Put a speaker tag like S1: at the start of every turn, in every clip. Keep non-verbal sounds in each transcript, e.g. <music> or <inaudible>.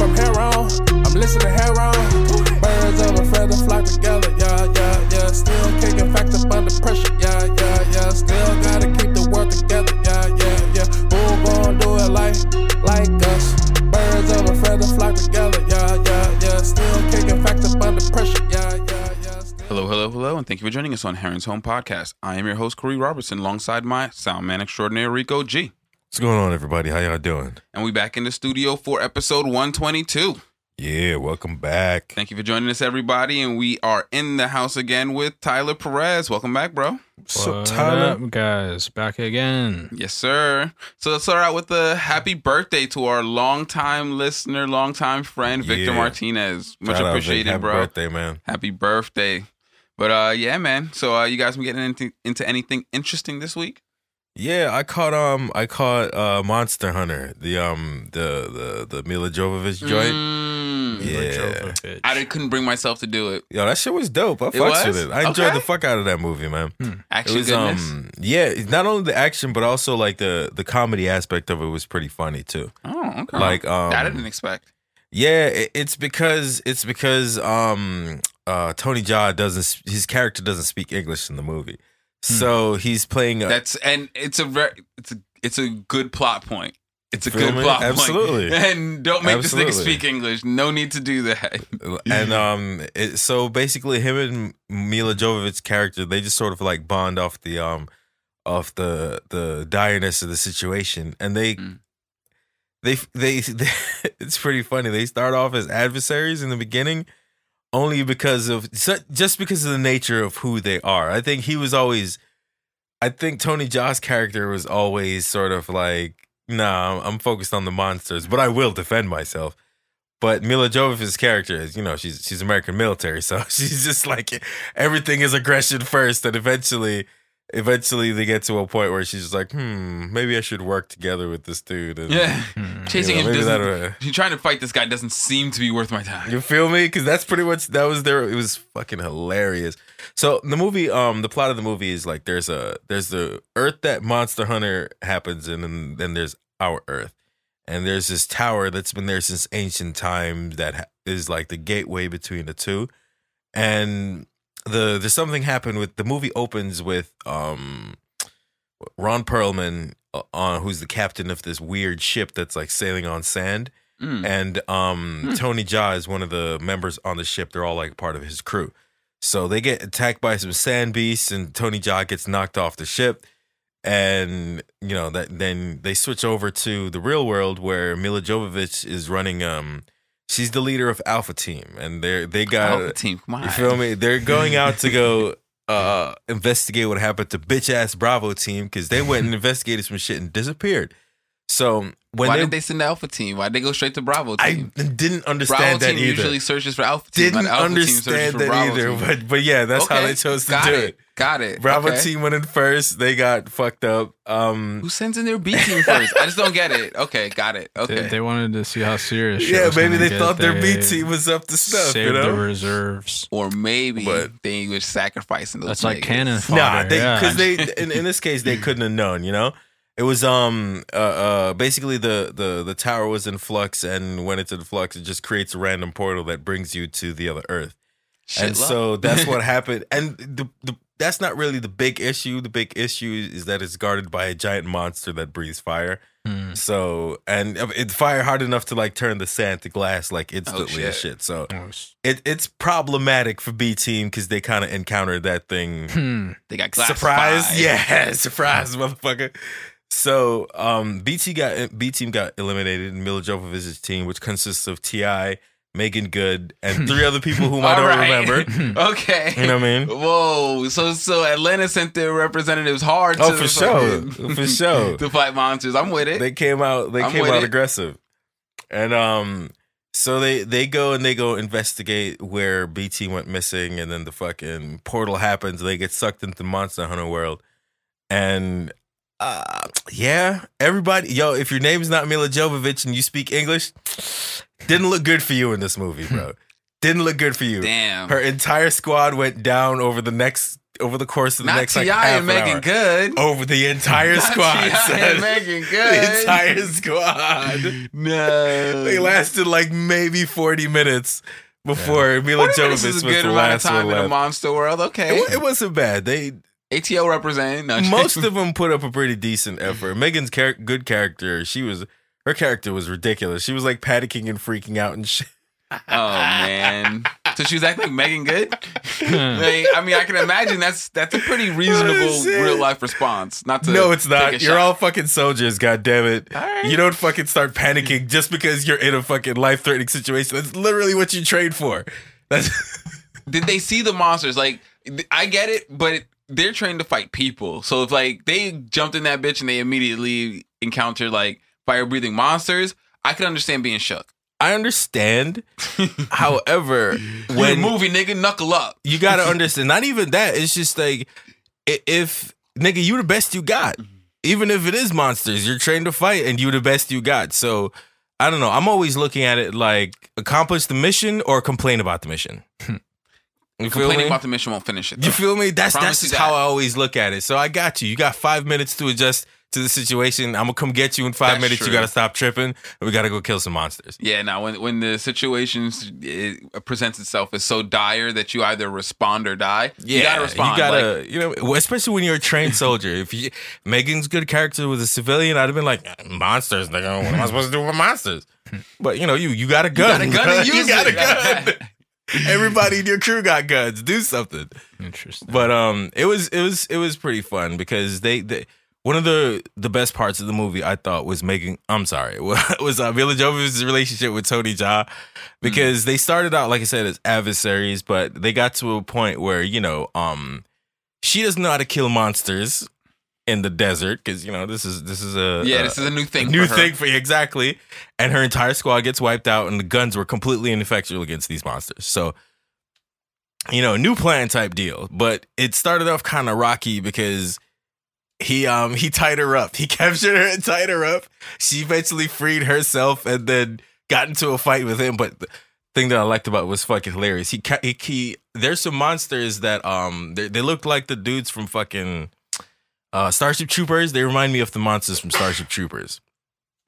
S1: From I'm listening. Birds of a feather flock together, yeah, yeah, yeah. Still kicking under pressure, yeah, yeah, yeah. Still gotta keep the world together, yeah, yeah, yeah. Who gon' do it like, like us? Birds of a feather flock together, yeah, yeah, yeah. Still kicking under pressure, yeah, yeah,
S2: Hello, hello, hello, and thank you for joining us on Heron's Home Podcast. I am your host, Khary Robertson, alongside my sound man extraordinaire, Rico G.
S3: What's going on, everybody? How y'all doing?
S2: And we back in the studio for episode 122.
S3: Yeah, welcome back.
S2: Thank you for joining us, everybody. And we are in the house again with Tyler Perez. Welcome back, bro.
S3: So,
S4: What
S3: Tyler,
S4: up, guys? Back again.
S2: Yes, sir. So let's start out with a happy birthday to our longtime listener, longtime friend, Victor
S3: Yeah.
S2: Martinez. Much
S3: shout out, Vic.
S2: appreciated,
S3: Happy
S2: bro.
S3: birthday, man.
S2: Happy birthday. But uh yeah, man. So uh you guys been getting into, into anything interesting this week?
S3: Yeah, I caught um, I caught uh, Monster Hunter, the um, the the the Milla Jovovich joint.
S2: Mm.
S3: Yeah,
S2: I couldn't bring myself to do it.
S3: yo, that shit was dope. I
S2: It
S3: fucks
S2: was?
S3: with it. I enjoyed
S2: Okay.
S3: the fuck out of that movie, man.
S2: Action
S3: it was
S2: goodness.
S3: um, yeah, not only the action, but also like the the comedy aspect of it was pretty funny too.
S2: oh, okay.
S3: Like um,
S2: that I didn't expect.
S3: Yeah, it, it's because it's because um uh Tony Jaa doesn't his character doesn't speak English in the movie. So he's playing a
S2: That's and it's a very it's a it's a good plot point. It's a
S3: Feel
S2: good
S3: me?
S2: plot
S3: Absolutely.
S2: point. <laughs> And don't make this nigga
S3: Absolutely.
S2: speak English. No need to do that. <laughs>
S3: and um it, so basically him and Milla Jovovich's character they just sort of like bond off the um off the the direness of the situation and they
S2: Mm.
S3: they, they <laughs> they it's pretty funny they start off as adversaries in the beginning only because of just because of the nature of who they are. I think he was always i think tony Jaa's character was always sort of like nah i'm focused on the monsters but i will defend myself. But Milla Jovovich's character is, you know, she's she's American military, so <laughs> she's just like everything is aggression first, and eventually, eventually they get to a point where she's just like, hmm, maybe I should work together with this dude. And,
S2: Yeah. <laughs> Chasing
S3: You know,
S2: him doesn't
S3: that'll-
S2: trying to fight this guy doesn't seem to be worth my time.
S3: You feel me? Because that's pretty much that was their. It was fucking hilarious. So the movie, um, the plot of the movie is like there's a there's the Earth that Monster Hunter happens in, and then there's our Earth, and there's this tower that's been there since ancient times that ha- is like the gateway between the two, and the there's something happened with the movie opens with um Ron Perlman uh, on who's the captain of this weird ship that's like sailing on sand
S2: Mm.
S3: and um
S2: Hmm.
S3: Tony Jaa is one of the members on the ship. They're all like part of his crew. So they get attacked by some sand beasts, and Tony Jaa gets knocked off the ship. And you know that then they switch over to the real world where Milla Jovovich is running. Um, she's the leader of Alpha Team, and they they got
S2: Alpha team, come on.
S3: you feel me? They're going out to go <laughs> uh investigate what happened to bitch ass Bravo team because they went and investigated some shit and disappeared. So when
S2: Why
S3: they,
S2: did they send the Alpha team? Why did they go straight to Bravo Team?
S3: I didn't
S2: Bravo
S3: understand that Bravo
S2: team
S3: either.
S2: usually searches for Alpha team.
S3: didn't
S2: but Alpha team searches
S3: understand
S2: for
S3: that
S2: Bravo
S3: either,
S2: team.
S3: but but yeah, that's how they chose to do
S2: it.
S3: it.
S2: Got it.
S3: Bravo
S2: Okay.
S3: team went in first. They got fucked up. Um,
S2: Who sends in their B team first? I just don't get it. Okay, got it. Okay.
S4: They, they wanted to see how serious.
S3: yeah,
S4: was
S3: maybe they
S4: get.
S3: thought their B team was up to stuff.
S4: Saved
S3: You
S4: the reserves.
S2: or maybe
S3: But-
S2: they were sacrificing those.
S4: That's like
S2: niggas.
S4: cannon
S3: nah,
S4: fodder.
S3: they
S4: yeah.
S3: because they <laughs> in, in this case they couldn't have known. You know, it was um uh, uh basically the the the tower was in flux, and when it's in flux, it just creates a random portal that brings you to the other Earth.
S2: Shit
S3: and
S2: luck.
S3: so that's <laughs> what happened. And the, the that's not really the big issue. The big issue is that it's guarded by a giant monster that breathes fire.
S4: Hmm.
S3: So and it fire hard enough to like turn the sand to glass like instantly and
S2: shit.
S3: shit. So
S4: Oh,
S3: it it's problematic for B team because they kind of encountered that thing.
S4: Hmm.
S2: they got glass
S3: surprise,
S2: five. <laughs>
S3: yeah, surprise, motherfucker. So um, BT got B team got eliminated, and Milla Jovovich's team, which consists of T.I., Meagan Good, and <laughs> three other people whom I don't
S2: right.
S3: remember. <laughs>
S2: okay.
S3: You know what I mean?
S2: Whoa! So so Atlanta sent their representatives hard.
S3: Oh,
S2: to
S3: for sure.
S2: fucking-
S3: For sure. <laughs>
S2: to fight monsters. I'm with it.
S3: they came out they
S2: I'm
S3: came out
S2: it.
S3: aggressive and um so they they go and they go investigate where bt went missing and then the fucking portal happens they get sucked into monster hunter world and uh yeah everybody yo if your name is not milla jovovich and you speak english <sniffs> didn't look good for you in this movie bro Didn't look good for you.
S2: Damn.
S3: Her entire squad went down over the next over the course of the
S2: Not
S3: next
S2: T.I.
S3: like half
S2: and
S3: an
S2: Meagan
S3: hour.
S2: Good.
S3: Over the entire <laughs>
S2: Not
S3: squad.
S2: And Meagan <laughs>
S3: The entire squad.
S2: no. <laughs>
S3: They lasted like maybe 40 minutes before Milla
S2: 40 minutes
S3: Jovovich was
S2: a good
S3: the
S2: amount of time
S3: one
S2: in a monster world. Okay.
S3: It, it wasn't bad. They
S2: ATO representing. No,
S3: most of them put up a pretty decent effort. Meagan's char- good character, she was her character was ridiculous. She was like panicking and freaking out and shit.
S2: Oh man. So she was acting like Meagan Good. <laughs> Like, I mean, I can imagine that's that's a pretty oh,
S3: reasonable
S2: real life response. Not to
S3: No, it's not. You're
S2: shot.
S3: all fucking soldiers, god damn it.
S2: All right.
S3: You don't fucking start panicking just because you're in a fucking life threatening situation. That's literally what you trained for. That's
S2: Did they see the monsters? Like, I get it, but they're trained to fight people. So if like they jumped in that bitch and they immediately encountered like fire breathing monsters, I could understand being shook.
S3: I understand. <laughs> However,
S2: When movie nigga knuckle up.
S3: you gotta <laughs> understand, not even that. It's just like if nigga, you the best you got. Mm-hmm. Even if it is monsters, you're trained to fight and you the best you got. So I don't know. I'm always looking at it like accomplish the mission or complain about the mission. <laughs> You feel
S2: Complaining
S3: me?
S2: about the mission won't finish it.
S3: You feel me? That's
S2: Promise
S3: that's just
S2: that.
S3: how I always look at it. So I got you. You got five minutes to adjust to the situation. I'm gonna come get you in five
S2: That's
S3: minutes. You gotta stop tripping, we gotta go kill some monsters.
S2: Yeah, now when when the situation it presents itself as so dire that you either respond or die, you gotta respond.
S3: You gotta,
S2: Like,
S3: you know, especially when you're a trained soldier. If you, Meagan's good character was a civilian, I'd have been like, eh, monsters. Nigga, what am I supposed to do with monsters? But you know, you you got a gun.
S2: You got a gun and <laughs>
S3: you got a gun. <laughs> Everybody in your crew got guns. Do something.
S4: Interesting.
S3: But um, it was it was it was pretty fun because they, they one of the the best parts of the movie I thought was making. I'm sorry, <laughs> was uh, Milla Jovovich's relationship with Tony Jaa because they started out like I said as adversaries, but they got to a point where you know um she doesn't know how to kill monsters in the desert because you know this is this is a
S2: yeah,
S3: a-
S2: this is a new thing.
S3: new
S2: for her.
S3: thing for you exactly. And her entire squad gets wiped out and the guns were completely ineffectual against these monsters. So you know new plan type deal. But it started off kind of rocky because he um he tied her up. He <laughs> captured her and tied her up. She eventually freed herself and then got into a fight with him. But the thing that i liked about it was fucking hilarious. He, he, he there's some monsters that um they, they look like the dudes from fucking uh starship troopers they remind me of the monsters from starship troopers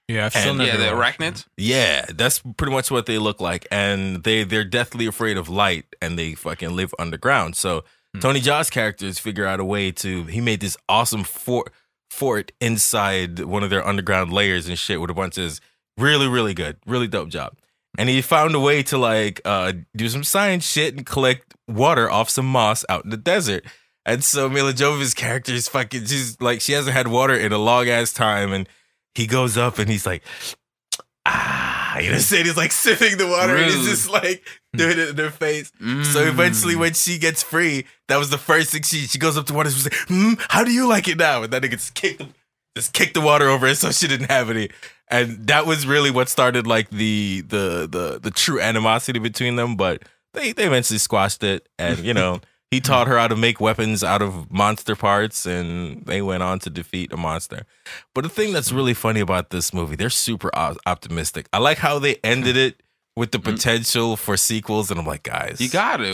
S4: yeah, I've still
S3: and-
S2: Yeah, the arachnids.
S3: yeah, that's pretty much what they look like, and they they're deathly afraid of light, and they fucking live underground. So Tony Jaa's characters figure out a way to. He made this awesome fort fort inside one of their underground layers and shit with a bunch of really really good, really dope job. And he found a way to like uh do some science shit and collect water off some moss out in the desert. And so Milla Jovovich's character is fucking. She's like she hasn't had water in a long ass time, and he goes up and he's like, ah, you know, saying he's like sipping the water and he's just like <laughs> doing it in her face. So
S2: Mm.
S3: eventually, when she gets free, that was the first thing she she goes up to water. and She's like, hmm, "How do you like it now?" And then nigga just kicked just kicked the water over her, so she didn't have any. And that was really what started like the the the the true animosity between them. But they they eventually squashed it, and you know. <laughs> He taught her how to make weapons out of monster parts, and they went on to defeat a monster. But the thing that's really funny about this movie, they're super op- optimistic. I like how they ended it with the mm. potential for sequels, and I'm like, guys,
S2: You got to.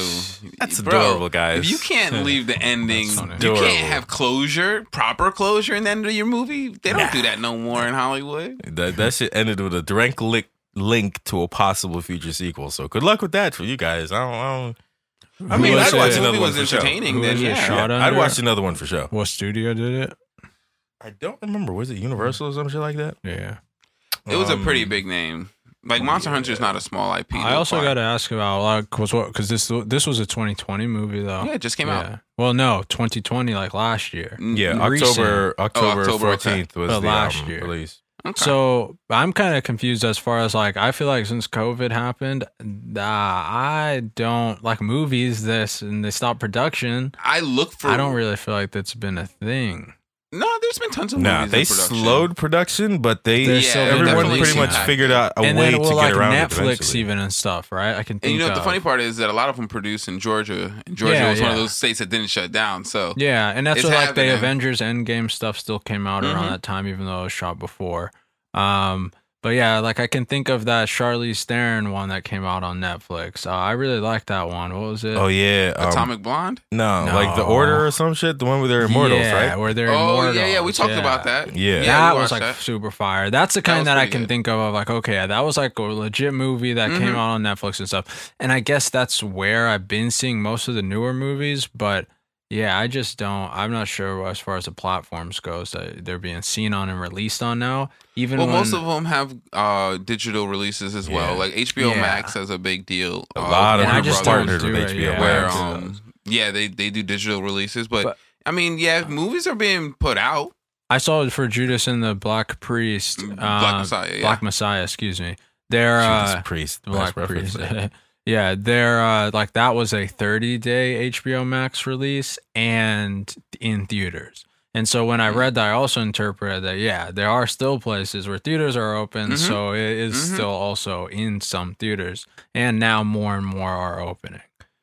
S3: That's
S2: Bro,
S3: adorable, guys.
S2: If you can't <laughs> leave the ending, you can't have closure, proper closure in the end of your movie. They don't do that no more in Hollywood.
S3: That that shit ended with a direct link link to a possible future sequel. So good luck with that for you guys. I don't. I, don't, I mean,
S4: was
S3: I'd watch
S2: the
S3: another
S2: movie
S3: one
S2: was
S3: for sure.
S2: entertaining.
S4: Who
S2: Then
S4: was it
S2: yeah,
S4: shot
S3: I'd watch another one for sure.
S4: What studio did it?
S3: I don't remember. Was it Universal or some shit like that?
S4: Yeah.
S2: it was a pretty
S3: Um,
S2: big name. Like Monster Hunter is not a small IP.
S4: I
S2: to
S4: also
S2: acquire.
S4: got to ask about like cause what because this this was a 2020 movie though.
S2: Yeah, it just came out.
S4: Well, no, 2020 like last year.
S3: Yeah,
S4: Recent.
S3: October October
S2: October, okay.
S3: fourteenth was
S4: But
S3: the
S4: last year.
S3: release.
S2: Okay.
S4: So I'm kind of confused as far as like I feel like since COVID happened, uh, I don't like movies this and they stopped production.
S2: I look for.
S4: I don't really feel like that's been a thing.
S2: No, there's been tons of
S3: Nah,
S2: movies.
S3: they
S2: in production.
S3: slowed production, but they
S4: They're
S2: Yeah,
S4: still
S3: everyone pretty much
S2: that.
S3: figured out a
S4: and
S3: way
S4: then
S3: to
S4: like
S3: get around
S4: Netflix
S3: eventually.
S4: even and stuff, right? I can
S2: And you know what the funny part is that a lot of them produced in Georgia, and Georgia
S4: Yeah,
S2: was one of those states that didn't shut down. So
S4: Yeah, and that's what like the. Avengers Endgame stuff still came out around
S2: Mhm.
S4: that time, even though it was shot before. Um, But yeah, like I can think of that Charlize Theron one that came out on Netflix. Uh, I really liked that one. What was it?
S3: Oh yeah, um,
S2: Atomic Blonde.
S3: No, like the Order or some shit. The one where they're immortals,
S4: yeah,
S3: right?
S4: Where they're
S2: Oh
S4: immortals.
S2: yeah, yeah. We talked
S4: yeah.
S2: about that.
S3: Yeah.
S2: we
S4: that was like
S2: that.
S4: super fire. That's the kind
S2: was
S4: that, I can
S2: good.
S4: think of. Of like, okay, that was like a legit movie that came
S2: Mhm.
S4: out on Netflix and stuff. And I guess that's where I've been seeing most of the newer movies. But yeah, I just don't. I'm not sure as far as the platforms goes that they're being seen on and released on now. Even
S2: Well,
S4: when,
S2: most of them have uh, digital releases as well. Like HBO
S4: Yeah.
S2: Max has a big deal.
S3: A
S2: uh,
S3: lot of
S4: I just
S3: them
S4: don't
S2: Brothers,
S3: partnered with HBO
S4: yeah.
S2: where
S3: Max.
S2: um yeah they they do digital releases, but,
S4: But-
S2: I mean yeah, movies are being put out.
S4: I saw it for Judas and the Black Priest,
S2: Black
S4: um,
S2: Messiah, yeah.
S4: Black Messiah. Excuse me. They're
S3: Judas
S4: uh,
S3: Priest,
S4: Black Priest. <laughs>
S3: there.
S4: yeah, they're uh, like that was a 30 day HBO Max release and in theaters. And so when I
S2: Mhm.
S4: read that, I also interpreted that yeah, there are still places where theaters are open,
S2: Mhm.
S4: so it is
S2: Mhm.
S4: still also in some theaters, and now more and more are opening.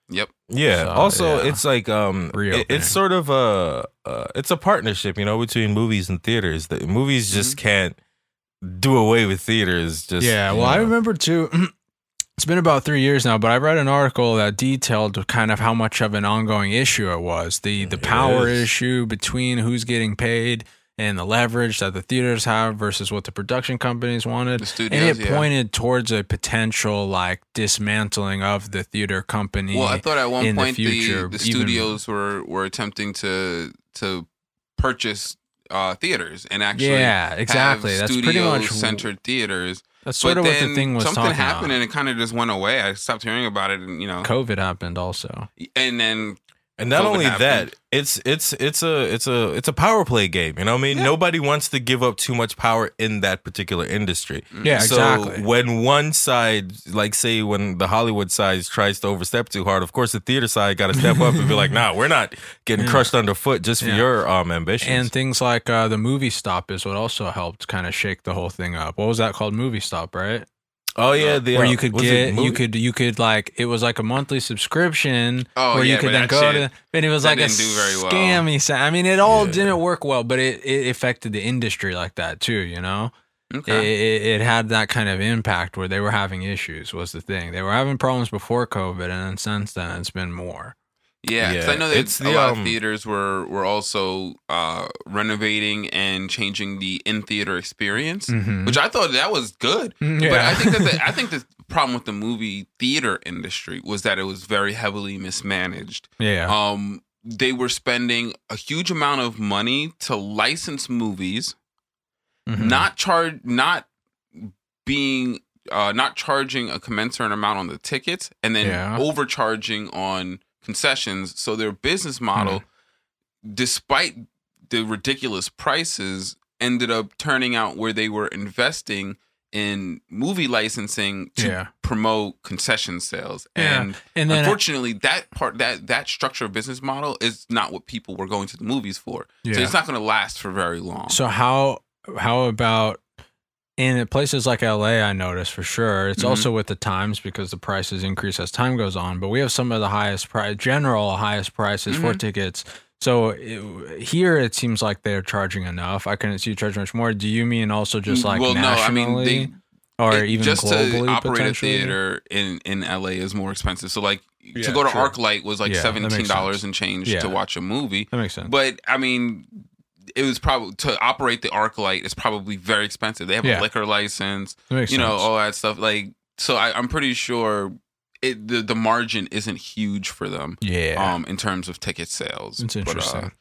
S2: Yep.
S3: Yeah.
S4: So,
S3: also,
S4: yeah.
S3: it's like um, it- it's sort of a uh, it's a partnership, you know, between movies and theaters. The movies just can't do away with theaters. Just
S4: yeah,
S3: you
S4: well, I remember too. <clears throat> It's been about three years now, but I read an article that detailed kind of how much of an ongoing issue it was the the power
S3: Yes.
S4: issue between who's getting paid and the leverage that the theaters have versus what the production companies wanted.
S2: The studios.
S4: And it
S2: yeah.
S4: pointed towards a potential like dismantling of the theater company.
S2: Well, I thought at one point the,
S4: future,
S2: the,
S4: even-
S2: studios were were attempting to to purchase uh, theaters and actually
S4: yeah, exactly. That's pretty much
S2: centered theaters.
S4: That's sort
S2: but
S4: of what the thing was
S2: something happened
S4: about.
S2: and it kind of just went away. I stopped hearing about it, and you know,
S4: COVID happened also.
S2: and then
S3: And not
S2: COVID
S3: only
S2: happened.
S3: that, it's it's it's a it's a it's a power play game. You know what I mean?
S2: Yeah.
S3: Nobody wants to give up too much power in that particular industry.
S4: Yeah,
S3: so
S4: exactly.
S3: when one side, like say when the Hollywood side tries to overstep too hard, of course the theater side got to step up and be like, <laughs> "Nah, we're not getting
S4: Yeah.
S3: crushed underfoot just for
S4: Yeah.
S3: your um ambitions."
S4: And things like uh, the movie stop is what also helped kind of shake the whole thing up. What was that called? Movie stop, right?
S3: Oh yeah, the,
S4: where
S3: uh,
S4: you could get, you could, you could like, it was like a monthly subscription
S2: Oh,
S4: where you
S2: yeah,
S4: could
S2: but
S4: then go
S2: shit-
S4: to, and it was like a
S2: very well.
S4: scammy. sa- I mean, it all
S3: Yeah.
S4: didn't work well, but it, it affected the industry like that too. You know, it, it, it had that kind of impact where they were having issues. Was the thing they were having problems before COVID, and then since then it's been more.
S2: Yeah,
S3: Yeah,
S2: I know that
S3: it's
S2: a
S3: the,
S2: lot of
S3: um,
S2: theaters were were also uh, renovating and changing the in theater experience,
S4: Mhm.
S2: which I thought that was good.
S4: Yeah.
S2: But I think that the, <laughs> I think the problem with the movie theater industry was that it was very heavily mismanaged.
S4: yeah,
S2: Um, they were spending a huge amount of money to license movies,
S4: Mhm.
S2: not charge, not being, uh, not charging a commensurate amount on the tickets, and then
S4: Yeah.
S2: overcharging on concessions. So their business model,
S4: Hmm.
S2: despite the ridiculous prices, ended up turning out where they were investing in movie licensing to
S4: Yeah.
S2: promote concession sales
S4: Yeah.
S2: and
S4: and then
S2: unfortunately that part that that structure of business model is not what people were going to the movies for so it's not going to last for very long
S4: So how how about in places like LA? I noticed for sure. It's
S2: Mhm.
S4: also with the times because the prices increase as time goes on. But we have some of the highest price, general highest prices for
S2: Mhm.
S4: tickets. So it, here it seems like they're charging enough. I couldn't see you charge much more. Do you mean also just like
S2: well no i mean
S4: nationally
S2: they
S4: or
S2: it-
S4: even
S2: just
S4: globally
S2: to operate a theater in in la is more expensive so like
S4: Yeah,
S2: to go to
S4: true.
S2: ArcLight was like
S4: Yeah,
S2: $17 and change
S4: Yeah.
S2: to watch a movie
S4: That makes sense.
S2: but i mean it was probably to operate the ArcLight is probably very expensive they have
S4: Yeah.
S2: a liquor license you know
S4: sense.
S2: all that stuff like so I, i'm pretty sure it the, the margin isn't huge for them
S4: yeah,
S2: um in terms of ticket sales
S4: it's
S2: But, uh,
S4: interesting.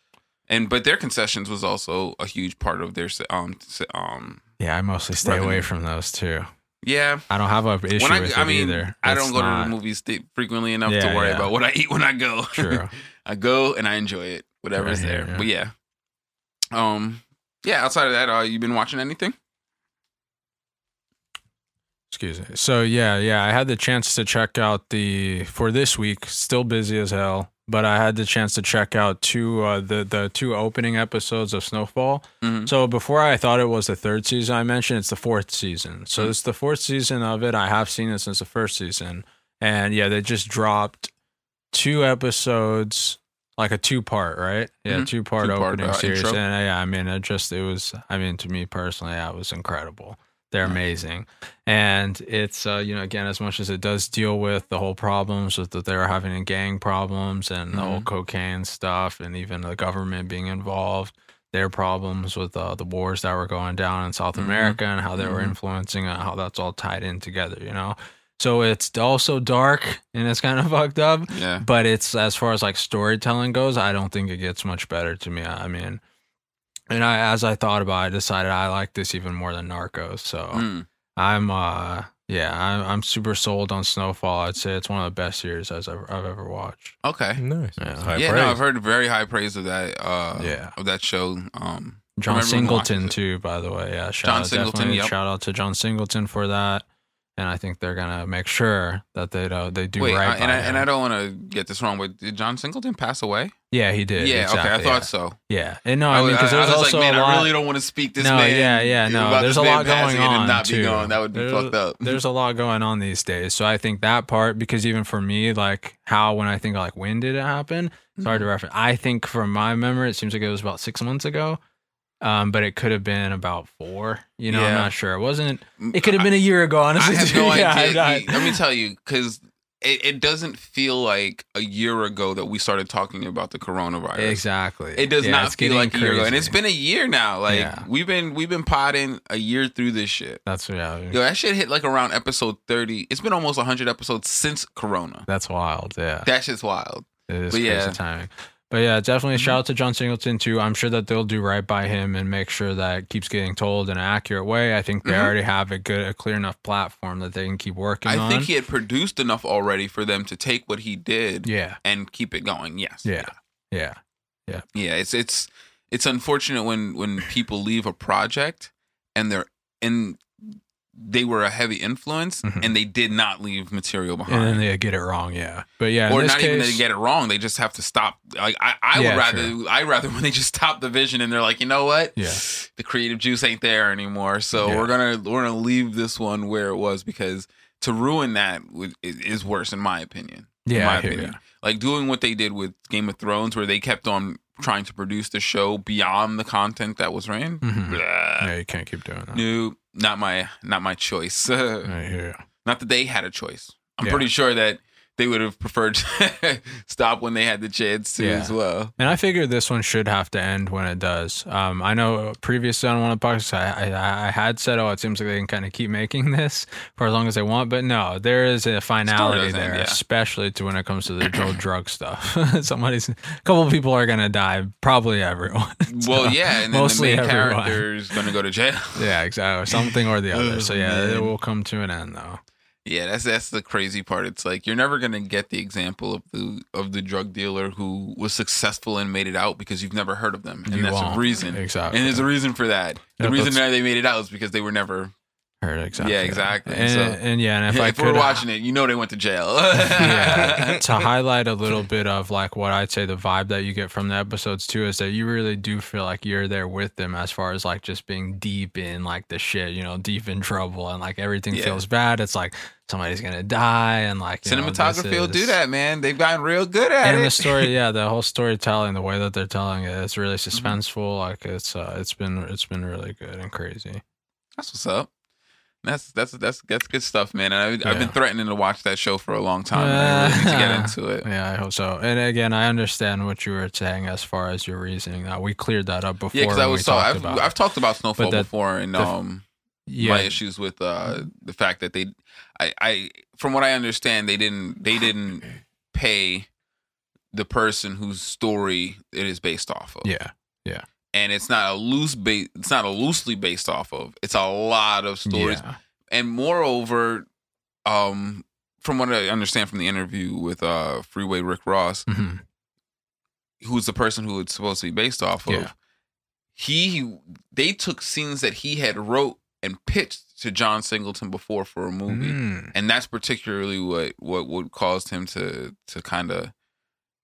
S2: and but their concessions was also a huge part of their um um
S4: yeah, I mostly stay away from those too.
S2: yeah
S4: I don't have a issue
S2: I,
S4: with
S2: I
S4: it
S2: mean
S4: either.
S2: I
S4: It's
S2: don't go to the movies frequently enough to worry
S4: yeah.
S2: about what I eat when I go.
S4: True. <laughs>
S2: I go and I enjoy it, whatever's
S4: Right
S2: there.
S4: yeah.
S2: But yeah, um, yeah. Outside of that, uh, you been watching anything?
S4: Excuse me. So yeah, yeah, I had the chance to check out the for this week. Still busy as hell, but I had the chance to check out two uh, the the two opening episodes of Snowfall.
S2: Mhm.
S4: So before I thought it was the third season I mentioned, it's the fourth season. So
S2: Mhm.
S4: it's the fourth season of it. I have seen it since the first season, and yeah, they just dropped two episodes. Like a two part, right? Yeah,
S2: Mhm.
S4: two part opening
S2: uh,
S4: series.
S2: intro.
S4: And uh, yeah, I mean, it just, it was, I mean, to me personally, yeah, it was incredible They're amazing. And it's, uh, you know, again, as much as it does deal with the whole problems with that they're having in gang problems and the whole cocaine stuff and even the government being involved, their problems with uh, the wars that were going down in South
S2: Mhm.
S4: America and how they were
S2: Mhm.
S4: influencing and how that's all tied in together, you know? So it's also dark and it's kind of <laughs> fucked up
S2: Yeah.
S4: but it's as far as like storytelling goes i don't think it gets much better to me i mean and i as i thought about it i decided i like this even more than narcos so
S2: Mm.
S4: i'm uh yeah I'm, I'm super sold on snowfall i'd say it's one of the best series as I've, I've ever watched
S2: Okay.
S3: Nice.
S4: Yeah.
S3: High
S2: yeah, no, I've heard very high praise of that. Uh,
S4: Yeah.
S2: of that show. Um,
S4: john
S2: remember when we watched
S4: singleton too by the way yeah shout
S2: John
S4: out,
S2: Singleton, yep.
S4: shout out to john singleton for that and i think they're gonna make sure that they do they do
S2: wait,
S4: right uh,
S2: I, and I and. I don't want to get this wrong, but did John Singleton pass away?
S4: yeah he did
S2: yeah.
S4: exactly,
S2: okay, I
S4: yeah.
S2: thought so.
S4: yeah and no i mean because
S2: I,
S4: there's
S2: was
S4: also
S2: like, man,
S4: lot
S2: I really don't want to speak this
S4: no,
S2: man.
S4: yeah, yeah, <laughs> no. There's a lot going on
S2: not be
S4: too.
S2: That would be
S4: there's,
S2: fucked up.
S4: There's a lot going on these days, so I think that part because even for me, like how when I think like when did it happen, it's hard to mm-hmm. reference. I think from my memory, it seems like it was about six months ago, um, but it could have been about four. You know, I'm not sure. It wasn't. It could have been a year ago. Honestly, I
S2: have no <laughs>
S4: Yeah,
S2: idea.
S4: I-
S2: Let me tell you, because it, it doesn't feel like a year ago that we started talking about the coronavirus.
S4: exactly.
S2: It does
S4: Yeah,
S2: not feel like a year ago, and it's been a year now. Like
S4: Yeah.
S2: we've been we've been potting a year through this shit.
S4: That's yeah.
S2: Yo, that shit hit like around episode thirty. It's been almost hundred episodes since Corona.
S4: That's wild. Yeah.
S2: That shit's wild.
S4: It is
S2: But
S4: crazy
S2: yeah.
S4: timing. But yeah, definitely shout out to John Singleton too. I'm sure that they'll do right by him and make sure that keeps getting told in an accurate way. I think they
S2: Mhm.
S4: already have a good, a clear enough platform that they can keep working
S2: I
S4: on.
S2: think he had produced enough already for them to take what he did
S4: yeah,
S2: and keep it going. Yes.
S4: yeah, yeah,
S2: yeah, Yeah, it's it's it's unfortunate when when people leave a project and they're in they were a heavy influence
S4: Mhm.
S2: and they did not leave material behind.
S4: and then they get it wrong. Yeah, but yeah,
S2: or not even they get it wrong. They just have to stop. Like I, I
S4: Yeah,
S2: would rather
S4: true.
S2: I rather <laughs> when they just stop the vision and they're like, you know what?
S4: Yeah.
S2: The creative juice ain't there anymore. So
S4: Yeah.
S2: we're gonna we're gonna leave this one where it was because to ruin that is worse in my opinion. in
S4: Yeah,
S2: my opinion.
S4: ya.
S2: Like doing what they did with Game of Thrones, where they kept on trying to produce the show beyond the content that was written.
S4: Mhm. Yeah, you can't keep doing that.
S2: No, not my not my choice. <laughs>
S4: Hear ya.
S2: not that they had a choice. I'm
S4: Yeah.
S2: pretty sure that they would have preferred to <laughs> stop when they had the chance to
S4: Yeah.
S2: as well.
S4: And I figured this one should have to end when it does. Um, I know previously on one of the podcasts, I, I, I had said, "Oh, it seems like they can kind of keep making this for as long as they want," but no, there is a finality
S2: does end,
S4: there,
S2: yeah.
S4: especially to when it comes to the drug <clears throat> drug stuff. <laughs> Somebody's, a couple of people are gonna die, probably everyone. <laughs>
S2: Well, yeah, and then
S4: mostly
S2: the main
S4: everyone.
S2: character is going to go to jail.
S4: Yeah, exactly, something or the other. So yeah, it will come to an end though.
S2: Yeah, that's that's the crazy part. It's like you're never gonna get the example of the of the drug dealer who was successful and made it out because you've never heard of them, and
S4: You
S2: that's
S4: won't.
S2: a reason.
S4: Exactly.
S2: And there's a reason for that. The reason that they made it out is because they were never.
S4: Heard exactly.
S2: Yeah, exactly.
S4: And,
S2: So-
S4: and yeah, and if <laughs>
S2: If,
S4: could
S2: we're watching it, you know they went to jail. <laughs>
S4: yeah <laughs> to highlight a little bit of like what i'd say the vibe that you get from the episodes too is that you really do feel like you're there with them as far as like just being deep in like the shit you know deep in trouble and like everything
S2: Yeah.
S4: feels bad it's like somebody's gonna die and like you know,
S2: Cinematography will do that, man. They've gotten real good at
S4: and
S2: it.
S4: And the story yeah the whole storytelling the way that they're telling it it's really
S2: Mm-hmm.
S4: suspenseful like it's uh it's been it's been really good and crazy
S2: That's what's up. That's that's that's that's good stuff, man. And I, I've been threatening to watch that show for a long time. I really to get into it.
S4: yeah i hope so and again i understand what you were saying as far as your reasoning uh, we cleared that up before
S2: Yeah, because I was so I've. I've talked about Snowfall
S4: that-
S2: before and
S4: the-
S2: um
S4: yeah
S2: my issues with uh the fact that they I I from what I understand they didn't they didn't pay the person whose story it is based off of.
S4: Yeah, yeah
S2: And it's not a loose base it's not a loosely based off of. It's a lot of stories.
S4: Yeah.
S2: And moreover, um from what I understand from the interview with uh Freeway Rick Ross,
S4: Mhm.
S2: who's the person who it's supposed to be based off of,
S4: Yeah.
S2: he they took scenes that he had wrote and pitched to John Singleton before for a movie,
S4: Mm.
S2: and that's particularly what what what caused him to to kind of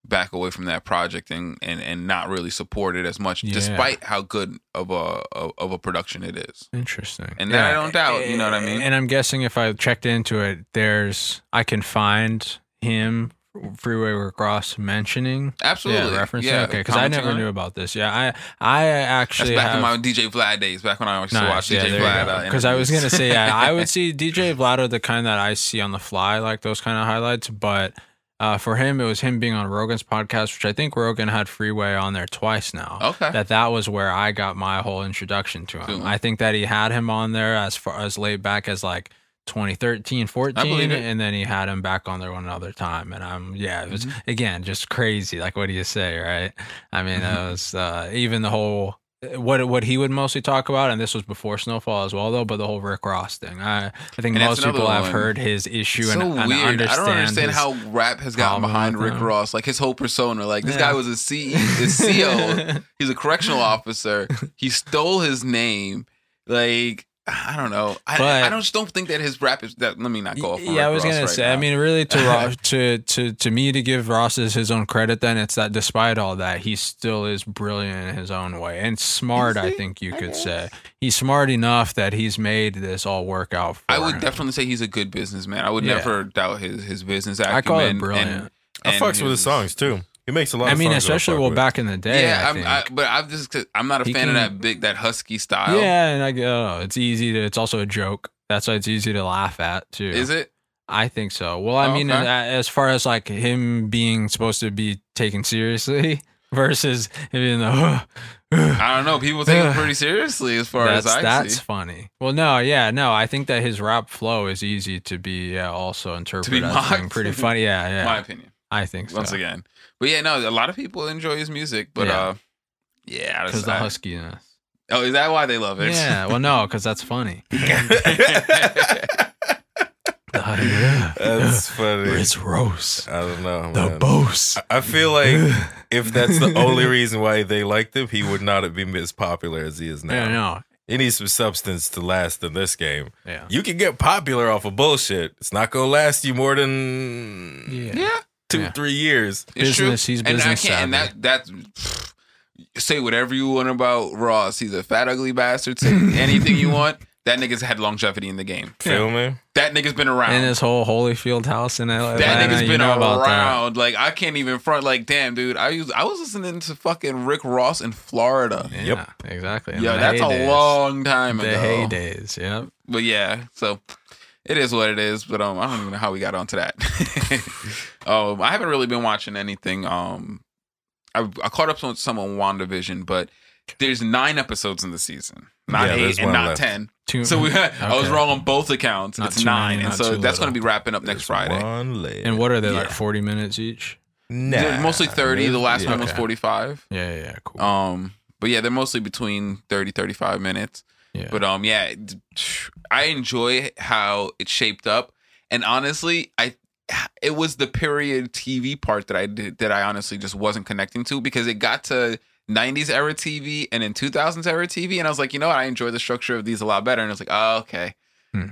S2: back away from that project and and and not really support it as much,
S4: Yeah.
S2: despite how good of a of, a production it is.
S4: Interesting.
S2: And that I don't doubt, you know what I mean?
S4: And I'm guessing if I checked into it, there's I can find him Freeway Rick Ross mentioning?
S2: Absolutely.
S4: Yeah, referencing.
S2: Yeah,
S4: okay, because I never knew about this. Yeah, I I actually
S2: That's back
S4: have,
S2: in my DJ Vlad days. Back when I used to watch DJ Vlad. uh,
S4: Because I was gonna say, yeah, I would <laughs> see DJ Vlad are the kind that I see on the fly, like those kind of highlights. But uh, for him, it was him being on Rogan's podcast, which I think Rogan had Freeway on there twice now.
S2: Okay.
S4: That that was where I got my whole introduction to him.
S2: Him.
S4: I think that he had him on there as far as late back as like 2013, 14, and then he had him back on there one other time. And I'm yeah, it was
S2: Mm-hmm.
S4: again just crazy. Like what do you say, right? I mean,
S2: Mm-hmm.
S4: it was uh, even the whole what what he would mostly talk about, and this was before Snowfall as well, though. But the whole Rick Ross thing, I I think
S2: And
S4: most people
S2: another
S4: have heard his issue
S2: so
S4: and, and
S2: weird. I don't understand how rap has gotten behind Rick
S4: him.
S2: Ross. Like his whole persona. Like this
S4: Yeah.
S2: guy was a CO. <laughs> He's a correctional officer. He stole his name. Like I don't know. I,
S4: But-
S2: I don't just don't think that his rap is that. Let me not go off. On
S4: yeah, I was
S2: Ross
S4: gonna
S2: right
S4: say. I mean, really, to <laughs> Ross, to to to me, to give Ross his his own credit, then it's that despite all that, he still is brilliant in his own way and smart. I think you could say he's smart enough that he's made this all work out. For
S2: I would
S4: him.
S2: definitely say he's a good businessman. I would
S4: Yeah.
S2: never doubt his his business acumen.
S4: I call it
S2: and-
S4: brilliant.
S3: I
S2: and
S3: fucks with his
S2: his-
S3: songs too. He makes a lot.
S4: I
S3: of
S4: mean,
S3: songs
S4: especially well
S3: with.
S4: back in the day.
S2: Yeah,
S4: I
S2: I'm,
S4: think.
S2: I, but I'm just I'm not a
S4: He
S2: fan of that big that husky style.
S4: yeah, and I go, oh, it's easy to. It's also a joke. That's why it's easy to laugh at too.
S2: Is it?
S4: I think so. Well, I
S2: Oh,
S4: mean,
S2: okay.
S4: as far as like him being supposed to be taken seriously <laughs> versus him being the. <sighs>
S2: I don't know. People take it <sighs> pretty seriously as far
S4: that's
S2: as I see.
S4: that's
S2: see.
S4: funny. Well, no, yeah, no. I think that his rap flow is easy to be yeah, also interpreted as being
S2: mocked.
S4: pretty funny. Yeah, <laughs> yeah.
S2: My opinion.
S4: I think so.
S2: Once again, but yeah, no. A lot of people enjoy his music, but
S4: Yeah.
S2: uh, yeah,
S4: because the huskiness.
S2: Oh, is that why they love it?
S4: Yeah. Well, no, <laughs> because that's funny. <laughs>
S3: That's <laughs> funny.
S4: It's Rose,
S3: I don't know.
S4: the boss.
S3: I feel like if that's the only reason why they liked him, he would not have been as popular as he is now.
S4: Yeah, no.
S3: He needs some substance to last in this game.
S4: Yeah.
S3: You can get popular off of bullshit. It's not gonna last you more than
S4: Yeah.
S2: yeah.
S3: Two,
S4: Yeah.
S3: three years.
S2: It's
S4: Business,
S2: true.
S4: he's
S2: and I can't, and
S4: savvy.
S2: that that's say whatever you want about Ross. He's a fat ugly bastard. Say anything you <laughs> want. That nigga's had longevity in the game.
S3: Feel me?
S2: That nigga's been around.
S4: In his whole Holyfield house in LA.
S2: that
S4: Atlanta,
S2: nigga's
S4: you
S2: been
S4: know
S2: around. Like I can't even front. Like damn, dude. I used I was listening to fucking Rick Ross in Florida.
S4: Yeah,
S3: Yep.
S4: exactly.
S2: Yeah, that's
S4: heydays.
S2: a long time ago, The
S4: heydays. Yep.
S2: But yeah, so it is what it is. But um, I don't even know how we got onto that. <laughs> um, I haven't really been watching anything. Um, I, I caught up on some on WandaVision, but there's nine episodes in the season, not
S3: Yeah,
S2: eight and not
S3: left.
S2: ten.
S4: Two,
S2: So we, <laughs> I was wrong on both accounts.
S4: Not
S2: it's nine,
S4: many,
S2: and so that's going to be wrapping up next
S3: There's
S2: Friday.
S3: One leg.
S4: And what are they like? Forty minutes each.
S3: Nah,
S2: They're mostly thirty. The last
S3: yeah.
S2: one was
S4: Okay.
S2: forty-five.
S4: Yeah, yeah, yeah, cool.
S2: Um, but yeah, they're mostly between 30, 35 minutes.
S4: yeah.
S2: But um, yeah, d- I enjoy how it shaped up, and honestly, I it was the period TV part that I did that I honestly just wasn't connecting to because it got to 90s era TV and in 2000s era TV, and I was like, you know what, I enjoy the structure of these a lot better, and I was like, oh okay.
S4: Hmm.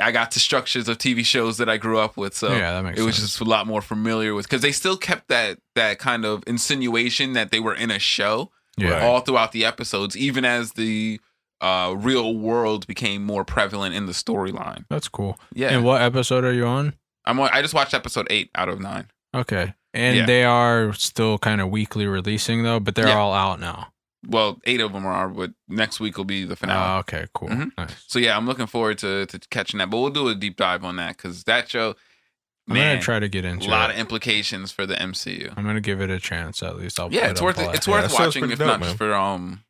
S2: I got the structures of TV shows that I grew up with, so
S4: yeah, that makes
S2: it was
S4: sense.
S2: just a lot more familiar with because they still kept that that kind of insinuation that they were in a show
S4: yeah.
S2: All throughout the episodes, even as the uh, real world became more prevalent in the storyline.
S4: That's cool.
S2: Yeah,
S4: And what episode are you on?
S2: I'm. on- I just watched episode eight out of nine.
S4: Okay. And
S2: Yeah.
S4: they are still kind of weekly releasing though, but they're
S2: Yeah.
S4: all out now.
S2: Well, eight of them are, but next week will be the finale.
S4: Oh, okay, cool.
S2: Mhm.
S4: Nice.
S2: so yeah, I'm looking forward to to catching that. But we'll do a deep dive on that because that show,
S4: I'm
S2: man,
S4: gonna try to get into a
S2: lot
S4: it.
S2: of implications for the MCU.
S4: I'm gonna give it a chance at least. I'll
S2: Yeah, it's worth it. It's worth watching, if
S3: dope,
S2: not
S3: man.
S2: just for um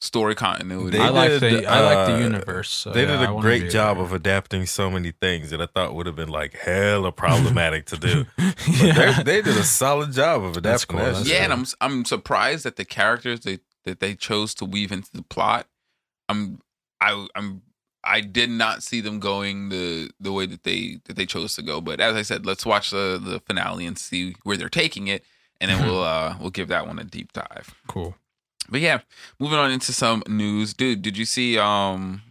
S2: story continuity.
S3: They
S4: I like
S3: did,
S4: the I like the
S3: uh,
S4: universe. So
S3: they
S4: yeah,
S3: did a great job
S4: there.
S3: of adapting so many things that I thought would have been like hella problematic to do. <laughs>
S4: Yeah.
S3: they they did a solid job of adapting
S4: cool,
S3: that.
S4: that's
S3: shit.
S2: yeah, and I'm I'm surprised that the characters they that they chose to weave into the plot. I'm I I'm I did not see them going the the way that they that they chose to go. But as I said, let's watch the the finale and see where they're taking it, and then <laughs> we'll uh we'll give that one a deep dive.
S4: cool.
S2: But yeah, moving on into some news, dude. Did you see um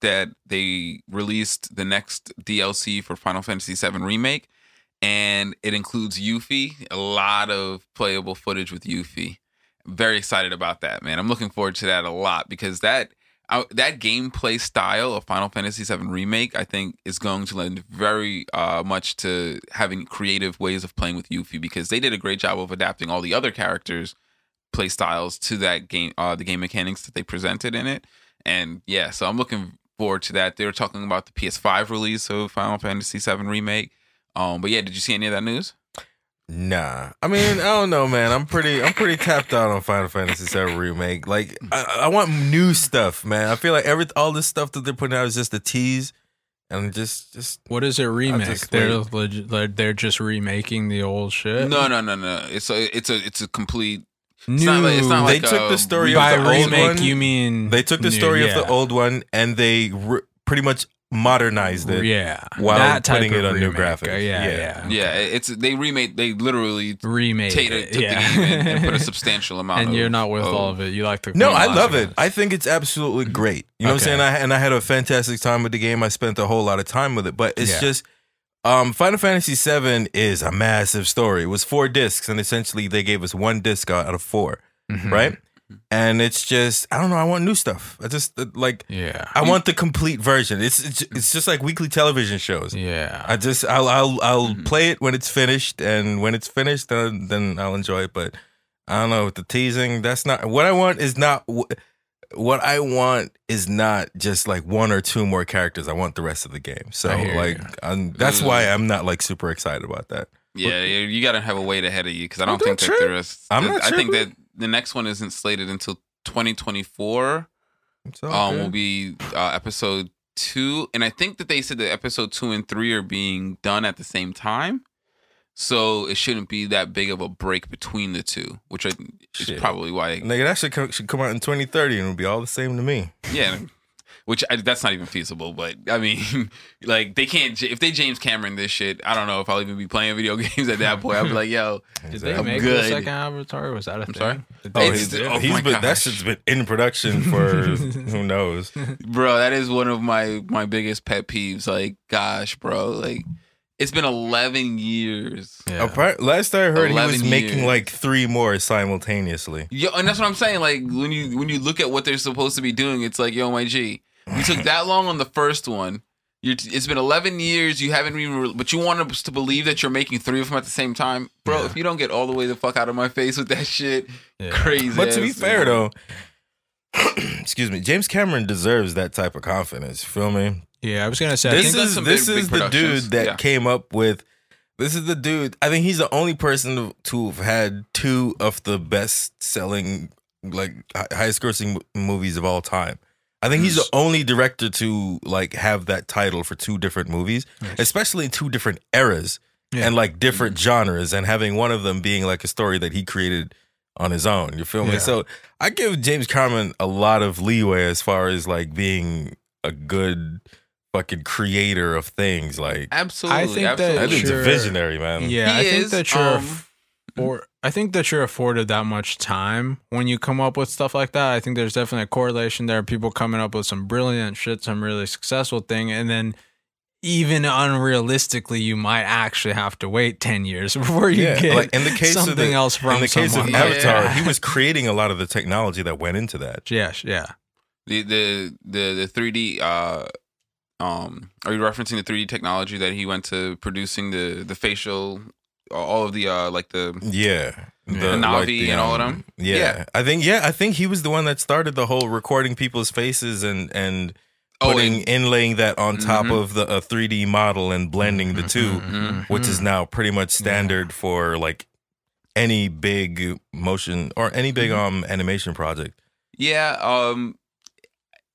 S2: that they released the next DLC for Final Fantasy VII Remake, and it includes Yuffie, a lot of playable footage with Yuffie. Very excited about that, man. I'm looking forward to that a lot because that I, that gameplay style of Final Fantasy VII Remake, I think, is going to lend very uh, much to having creative ways of playing with Yuffie because they did a great job of adapting all the other characters' play styles to that game, uh, the game mechanics that they presented in it. And yeah, so I'm looking forward to that. They were talking about the PS5 release of Final Fantasy VII Remake. Um, but yeah, did you see any of that news?
S3: Nah, I mean, I don't know, man. I'm pretty, I'm pretty tapped out on Final Fantasy VII remake. Like, I, I want new stuff, man. I feel like every all this stuff that they're putting out is just a tease, and just, just
S4: What is it remake?
S3: just
S4: They're
S3: wait.
S4: legit, like, they're just remaking the old shit.
S2: No, no, no, no. It's a, it's a, it's a complete.
S4: New.
S2: not like- it's not
S3: they
S2: like
S3: took the story
S4: by
S3: of the old one.
S4: you mean
S3: they took the
S4: new,
S3: story of the old one and they re- pretty much modernized it.
S4: Yeah,
S3: while
S4: that
S3: putting it on new graphics.
S4: Uh, Yeah,
S3: Yeah.
S4: yeah,
S2: Yeah, it's they remade. They literally
S4: remake.
S2: Tater
S4: it,
S2: took
S4: yeah.
S2: the game and, and put a <laughs> substantial amount.
S4: and
S2: of,
S4: you're not with
S2: of-
S4: all of it. You like the
S3: No, I love it. I think it's absolutely great. You know what I'm saying? I, and I had a fantastic time with the game. I spent a whole lot of time with it, but it's
S4: Yeah.
S3: just um, Final Fantasy VII is a massive story. It was four discs, and essentially they gave us one disc out of 4
S4: Mhm.
S3: right? And it's just I don't know. I want new stuff. I just uh, like
S4: Yeah,
S3: I want the complete version. It's it's, it's just like weekly television shows.
S4: yeah.
S3: I just I'll I'll I'll
S2: Mhm.
S3: play it when it's finished, and when it's finished, then then I'll enjoy it. But I don't know with the teasing. That's not what I want. Is not wh- what I want. Is not just like one or two more characters. I want the rest of the game. So like. I'm, that's why I'm not like super excited about that.
S2: Yeah, you you got to have a wait ahead of you because I don't think
S3: don't
S2: that
S3: trip.
S2: there is.
S3: I'm not
S2: I think that the next one isn't slated until 2024.
S3: It's all
S2: Um, will be uh, episode two, and I think that they said that episode two and three are being done at the same time. So it shouldn't be that big of a break between the two, which I, is
S3: Shit.
S2: probably why.
S3: Nigga, that should come, should come out in 2030 and it'll be all the same to me.
S2: Yeah, <laughs> which I, that's not even feasible. But I mean, <laughs> like they can't if they James Cameron this shit. I don't know if I'll even be playing video <laughs> games at that point. I'll be like, yo,
S4: Did they
S2: I'm
S4: make
S2: good.
S4: the second Avatar? Was that a thing?
S2: sorry?
S3: Oh,
S4: they-
S2: It's-
S3: he's,
S2: oh
S3: he's
S2: my
S3: been that
S2: gosh.
S3: shit's been in production for who knows.
S2: bro, that is one of my my biggest pet peeves. Like, gosh, bro, like it's been 11 years.
S4: yeah.
S3: Apart, last I heard, he was
S2: 11
S3: making
S2: years.
S3: like three more simultaneously.
S2: Yo, and that's what I'm saying. Like when you when you look at what they're supposed to be doing, it's like, yo, my G, we took that long on the first one. You're, it's been 11 years. You haven't even, re- but you want us to believe that you're making three of them at the same time, bro.
S4: Yeah.
S2: If you don't get all the way the fuck out of my face with that shit,
S4: Yeah.
S2: crazy.
S3: But to be fair
S2: man.
S3: though, <clears throat> excuse me, James Cameron deserves that type of confidence. You feel me?
S4: Yeah, I was gonna say.
S3: This
S2: he's
S4: think
S2: done
S3: is this
S2: big- big
S3: is the dude that
S2: Yeah.
S3: came up with. This is the dude. I think he's the only person to, to have had two of the best selling, like highest grossing movies of all time. I think he's the only director to like have that title for two different movies, especially in two different eras
S4: Yeah.
S3: and like different genres, and having one of them being like a story that he created on his own. You feel me?
S4: Yeah.
S3: So I give James Cameron a lot of leeway as far as like being a good fucking creator of things. Like
S2: absolutely,
S4: I think that
S2: absolutely.
S3: that dude's a visionary, man.
S4: Yeah,
S2: He
S4: I think that you're,
S2: um,
S4: or I think that you're afforded that much time when you come up with stuff like that. I think there's definitely a correlation there. People coming up with some brilliant shit, some really successful thing, and then even unrealistically, you might actually have to wait ten years <laughs> before you
S3: Yeah,
S4: get
S3: like in the case of
S4: something
S3: the-
S4: else from
S3: In the case of. Avatar,
S2: Yeah.
S3: he was creating a lot of the technology that went into that.
S4: yeah, yeah.
S2: the the the the 3D uh um are you referencing the 3D technology that he went to producing the the facial all of the uh like the
S3: Yeah.
S4: The
S2: Na'vi and all of them?
S3: Yeah.
S2: Yeah.
S3: I think yeah, I think he was the one that started the whole recording people's faces and and
S2: oh
S3: putting
S2: and,
S3: inlaying that on top
S2: Mhm.
S3: of the a 3D model and blending the 2
S2: Mhm.
S3: which is now pretty much standard for like any big motion or any big um animation project.
S2: yeah um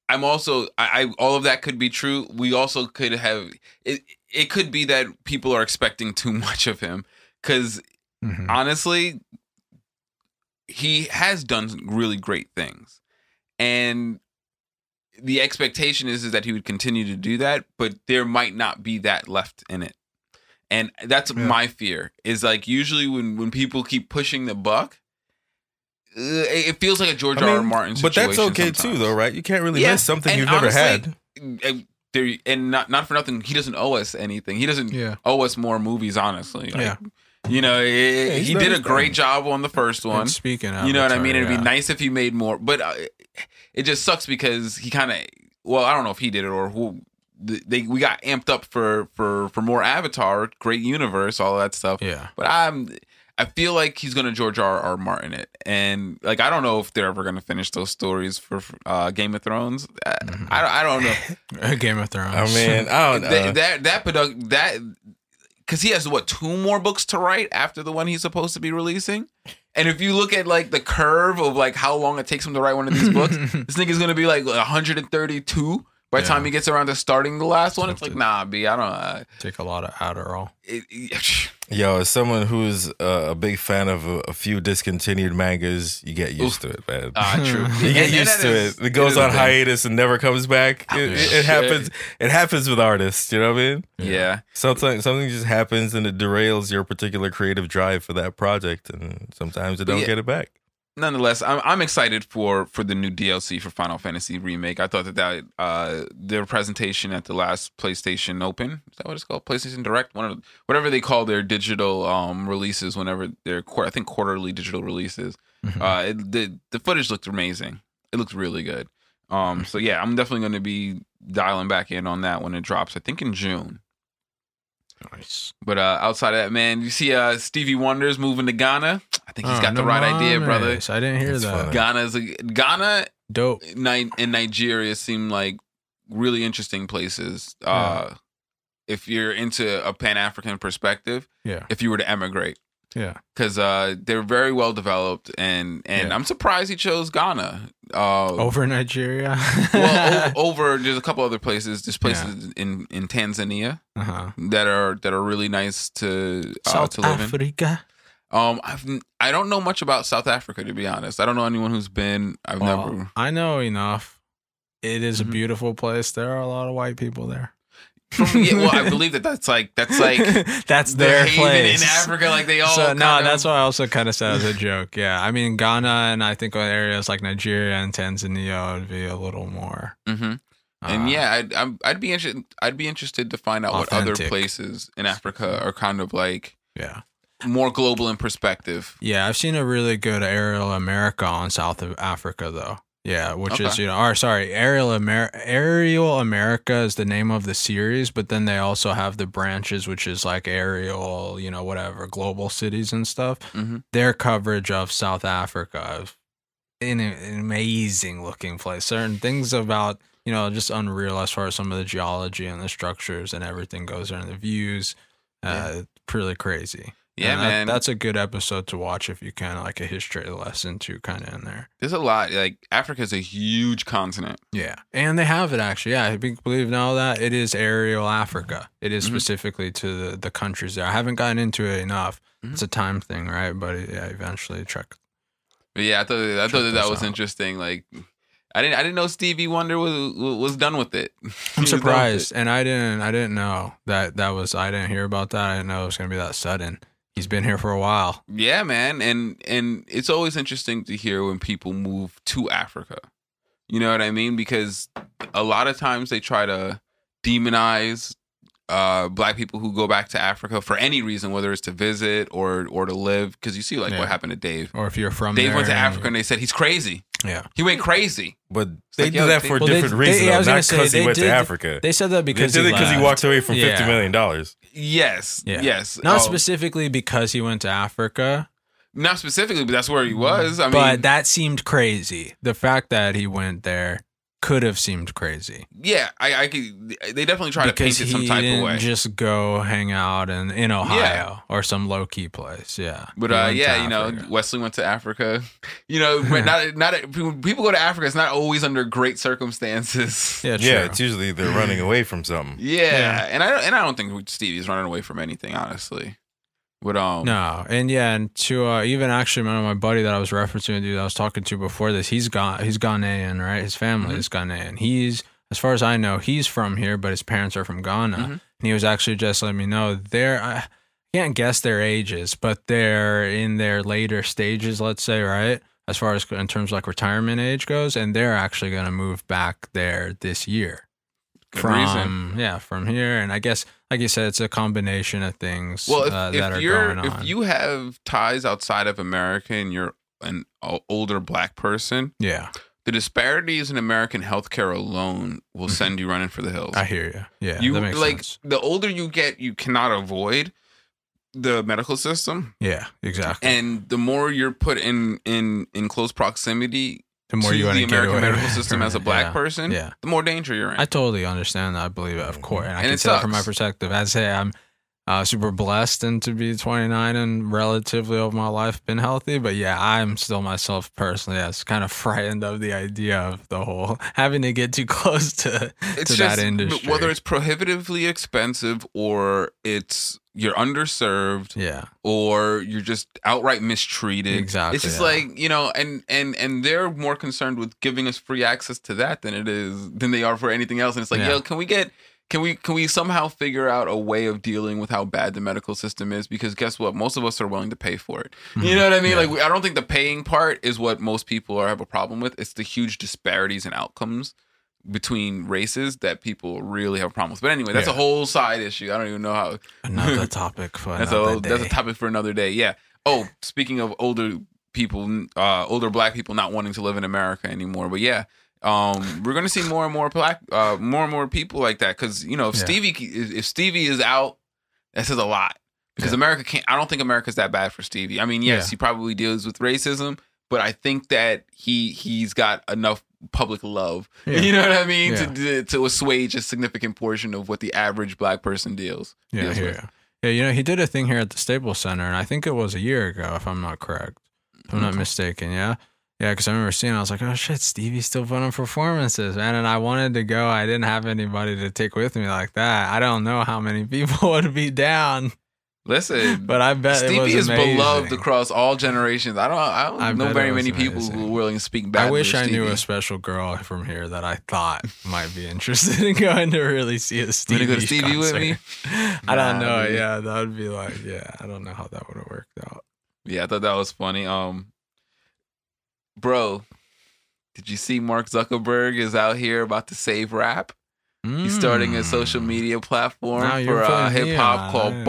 S2: I'm also I, I all of that could be true we also could have it it could be that people are expecting too <laughs> much of him cuz
S4: Mhm.
S2: honestly, he has done really great things. And the expectation is, is that he would continue to do that, but there might not be that left in it. And that's
S4: Yeah.
S2: my fear is like usually when, when people keep pushing the buck, uh, it feels like a George
S3: I
S2: R. R.
S3: mean,
S2: Martin
S3: but that's okay too though, right? You can't really
S2: Yeah,
S3: miss something you've never had.
S2: And there and not not for nothing, he doesn't owe us anything. He doesn't
S4: Yeah.
S2: owe us more movies, honestly. Like,
S4: Yeah.
S2: You know, it-
S3: he's
S2: he did a great job on the first one.
S4: And speaking of,
S2: You know what I mean? It'd
S4: yeah.
S2: be nice if he made more. But uh, it just sucks because he kind of well, I don't know if he did it or who they we got amped up for for for more Avatar, great universe, all that stuff.
S4: Yeah.
S2: But I'm I feel like he's gonna George R. R. Martin it, and like I don't know if they're ever gonna finish those stories for uh, Game of Thrones. I,
S4: Mm-hmm.
S2: I, I don't know. <laughs>
S4: Game of Thrones.
S3: I mean, I don't know.
S2: that that that product that because he has what two more books to write after the one he's supposed to be releasing. And if you look at like the curve of like how long it takes him to write one of these books, <laughs> this nigga's gonna be like 132 by the
S4: Yeah.
S2: time he gets around to starting the last one. It's like nah, b I don't. Uh,
S4: Take a lot of Adderall.
S2: it, it- <laughs>
S3: Yo, as someone who's uh, a big fan of a, a few discontinued mangas, you get used to it, man.
S2: ah, true. <laughs>
S3: you get
S2: And- and
S3: used
S2: that
S3: to
S2: is-
S3: it. It goes
S2: is a
S3: on
S2: thing.
S3: hiatus and never comes back. It, it, it happens. It happens with artists. You know what I mean?
S2: Yeah.
S3: Sometimes something just happens and it derails your particular creative drive for that project, and sometimes you don't
S2: Yeah.
S3: get it back.
S2: Nonetheless, I'm, I'm excited for for the new DLC for Final Fantasy remake. I thought that that uh, their presentation at the last PlayStation Open is that what it's called? PlayStation Direct, one of whatever they call their digital um, releases. Whenever they're I think quarterly digital releases,
S4: Mhm.
S2: uh, it, the the footage looked amazing. It looked really good. Um, so yeah, I'm definitely going to be dialing back in on that when it drops. I think in June.
S4: Nice.
S2: But uh, outside of that, man, you see uh, Stevie Wonder's moving to Ghana. I think he's
S4: Oh,
S2: got the
S4: no
S2: right idea, brother.
S4: I didn't hear
S3: That's
S4: that.
S3: funny.
S2: Ghana's a Ghana
S4: Dope.
S2: Ni- and Nigeria seem like really interesting places. Uh, if you're into a Pan African perspective,
S4: Yeah.
S2: if you were to emigrate,
S4: Yeah.
S2: because uh, they're very well developed, and and
S4: Yeah.
S2: I'm surprised he chose Ghana. Uh,
S4: Over Nigeria.
S2: well, o- <laughs> over there's a couple other places. There's places in in Tanzania
S4: uh-huh.
S2: that are that are really nice to uh,
S4: South
S2: to live in. Um, I've I don't know much about South Africa to be honest. I don't know anyone who's been. I've
S4: Well,
S2: never.
S4: I know enough. It is
S2: Mhm.
S4: a beautiful place. There are a lot of white people there.
S2: Yeah, well, I <laughs> believe that that's like that's like <laughs>
S4: that's their place
S2: in Africa. Like they all.
S4: So no,
S2: of-
S4: that's what I also kind of said as a joke. Yeah, I mean Ghana and I think areas like Nigeria and Tanzania would be a little more.
S2: Mhm. And
S4: uh,
S2: yeah, I'd I'm, I'd be interested. I'd be interested to find out what other places in Africa are kind of like
S4: yeah,
S2: more global in perspective.
S4: yeah. I've seen a really good Aerial America on South of Africa though. Yeah, which is you know, or sorry, Aerial Amer- Aerial America is the name of the series, but then they also have the branches, which is like Aerial, you know, whatever, global cities and stuff.
S2: Mhm.
S4: Their coverage of South Africa, is an, an amazing looking place. Certain things about you know just unreal as far as some of the geology and the structures and everything goes there and the views. Uh, it's pretty crazy.
S2: Yeah,
S4: that-
S2: man.
S4: that's a good episode to watch if you can, like a history lesson too, kind of in there.
S2: There's a lot. Like Africa's a huge continent.
S4: Yeah, and they have it actually. Yeah, I be- believe now that it is aerial Africa. It is
S2: Mhm.
S4: specifically to the, the countries there. I haven't gotten into it enough.
S2: Mhm.
S4: It's a time thing, right? But yeah, eventually check.
S2: But yeah, I thought I thought that, that was
S4: out.
S2: interesting. Like. I didn't. I didn't know Stevie Wonder was was done with it.
S4: I'm <laughs>
S2: was done with
S4: surprised,
S2: it.
S4: and I didn't. I didn't know that that was. I didn't hear about that. I didn't know it was gonna be that sudden. He's been here for a while.
S2: Yeah, man, and and it's always interesting to hear when people move to Africa. You know what I mean? Because a lot of times they try to demonize uh black people who go back to Africa for any reason, whether it's to visit or or to live. Because you see, like
S4: Yeah.
S2: what happened to Dave.
S4: Or if you're from
S2: Dave
S4: there
S2: went to
S4: and
S2: Africa
S4: you-
S2: and they said he's crazy.
S4: yeah,
S2: He went crazy.
S3: But they
S2: like,
S3: do that for a
S4: Well, they-
S3: different
S4: they-
S3: reason,
S4: yeah, I
S3: though, not
S4: gonna
S3: because he went
S4: did-
S3: to Africa.
S4: they said that
S3: They
S4: because
S3: did it because he walked away from fifty
S4: Yeah.
S3: million dollars.
S2: Yes.
S4: Yeah.
S2: Yes.
S4: Not
S2: Oh,
S4: specifically because he went to Africa,
S2: Not specifically, but that's where he was. I mean,
S4: but that seemed crazy. The fact that he went there could have seemed crazy
S2: yeah, I, I could. They definitely try to paint it some type
S4: didn't
S2: of way.
S4: just go hang out in in Ohio or some low key place. Yeah,
S2: But uh, yeah, you know, Wesley went to Africa. <laughs> You know, but not not people go to Africa. It's not always under great circumstances. <laughs>
S4: yeah, true.
S3: Yeah, it's usually they're running <laughs> away from something.
S2: Yeah,
S4: Yeah.
S2: and I and I don't think Stevie's running away from anything, honestly. But um,
S4: No, and yeah, and to uh, even actually, my, my buddy that I was referencing, dude, I was talking to before this, he's gone, he's Ghanaian, right? His family
S2: Mhm.
S4: is Ghanaian. He's, as far as I know, he's from here, but his parents are from Ghana.
S2: Mhm.
S4: And he was actually just letting me know they're, I can't guess their ages, but they're in their later stages, let's say, right? As far as in terms of like retirement age goes, and they're actually going to move back there this year
S2: good
S4: from
S2: reason.
S4: yeah from here and i guess like you said it's a combination of things
S2: Well, if,
S4: uh,
S2: if
S4: are
S2: you're
S4: going on
S2: if you have ties outside of America and you're an older black person,
S4: yeah
S2: the disparities in American healthcare alone will send you running for the hills.
S4: I hear you. Yeah,
S2: you
S4: that
S2: like
S4: sense.
S2: the older you get, you cannot avoid the medical system,
S4: Yeah, exactly.
S2: and the more you're put in in in close proximity
S4: the more
S2: to
S4: you want
S2: the American medical
S4: with
S2: system as a <laughs> black
S4: yeah.
S2: person,
S4: Yeah.
S2: the more danger you're in.
S4: I totally understand that. I believe it, of course. And I
S2: And
S4: can
S2: it
S4: say that from my perspective. I'd say I'm uh, super blessed and to be 29 and relatively over my life been healthy. But yeah, I'm still myself personally as kind of <laughs> frightened of the idea of the whole <laughs> having to get too close to,
S2: it's
S4: to
S2: just
S4: that industry.
S2: whether it's prohibitively expensive or it's you're underserved
S4: yeah,
S2: or you're just outright mistreated.
S4: Exactly,
S2: It's just
S4: yeah.
S2: like, you know, and and and they're more concerned with giving us free access to that than it is than they are for anything else. And it's like,
S4: Yeah.
S2: yo, can we get can we can we somehow figure out a way of dealing with how bad the medical system is? Because guess what? Most of us are willing to pay for it. You know what I mean?
S4: Mm-hmm. Yeah.
S2: Like we- I don't think the paying part is what most people are have a problem with. It's the huge disparities in outcomes between races that people really have problems. But anyway, that's a whole side issue. I don't even know how
S4: another <laughs> topic for
S2: that's
S4: another
S2: a
S4: day.
S2: that's a topic for another day. Yeah. Oh, speaking of older people, uh, older black people not wanting to live in America anymore. But yeah, um, we're gonna see more and more black, uh, more and more people like that. Because you know, if
S4: Yeah.
S2: Stevie if Stevie is out, that says a lot. Because
S4: Yeah.
S2: America can't. I don't think America's that bad for Stevie. I mean, yes,
S4: Yeah.
S2: he probably deals with racism, but I think that he he's got enough public love. <laughs>
S4: Yeah.
S2: You know what I mean
S4: Yeah.
S2: to to assuage a significant portion of what the average black person deals.
S4: Yeah,
S2: deals
S4: yeah, yeah. Yeah, you know, he did a thing here at the Staples Center, and I think it was a year ago, if I'm not correct. If I'm not mm-hmm. mistaken, yeah? Yeah, because I remember seeing it, I was like, oh shit, Stevie's still putting on performances, man. And I wanted to go. I didn't have anybody to take with me like that. I don't know how many <laughs> people would be down,
S2: Listen,
S4: but I bet it was
S2: Stevie is
S4: amazing.
S2: beloved across all generations. I don't, I don't
S4: I
S2: know very many people who are willing to speak back.
S4: I wish I knew a special girl from here that I thought might be interested in going to really see a Stevie.
S2: go to Stevie with me? <laughs>
S4: I don't
S2: Nah,
S4: know. Yeah, that would be like, yeah, I don't know how that would have worked out.
S2: Yeah, I thought that was funny. Um, bro, did you see Mark Zuckerberg is out here about to save rap? He's starting a social
S4: Mm.
S2: media platform
S4: Now
S2: for uh, hip hop called
S4: it.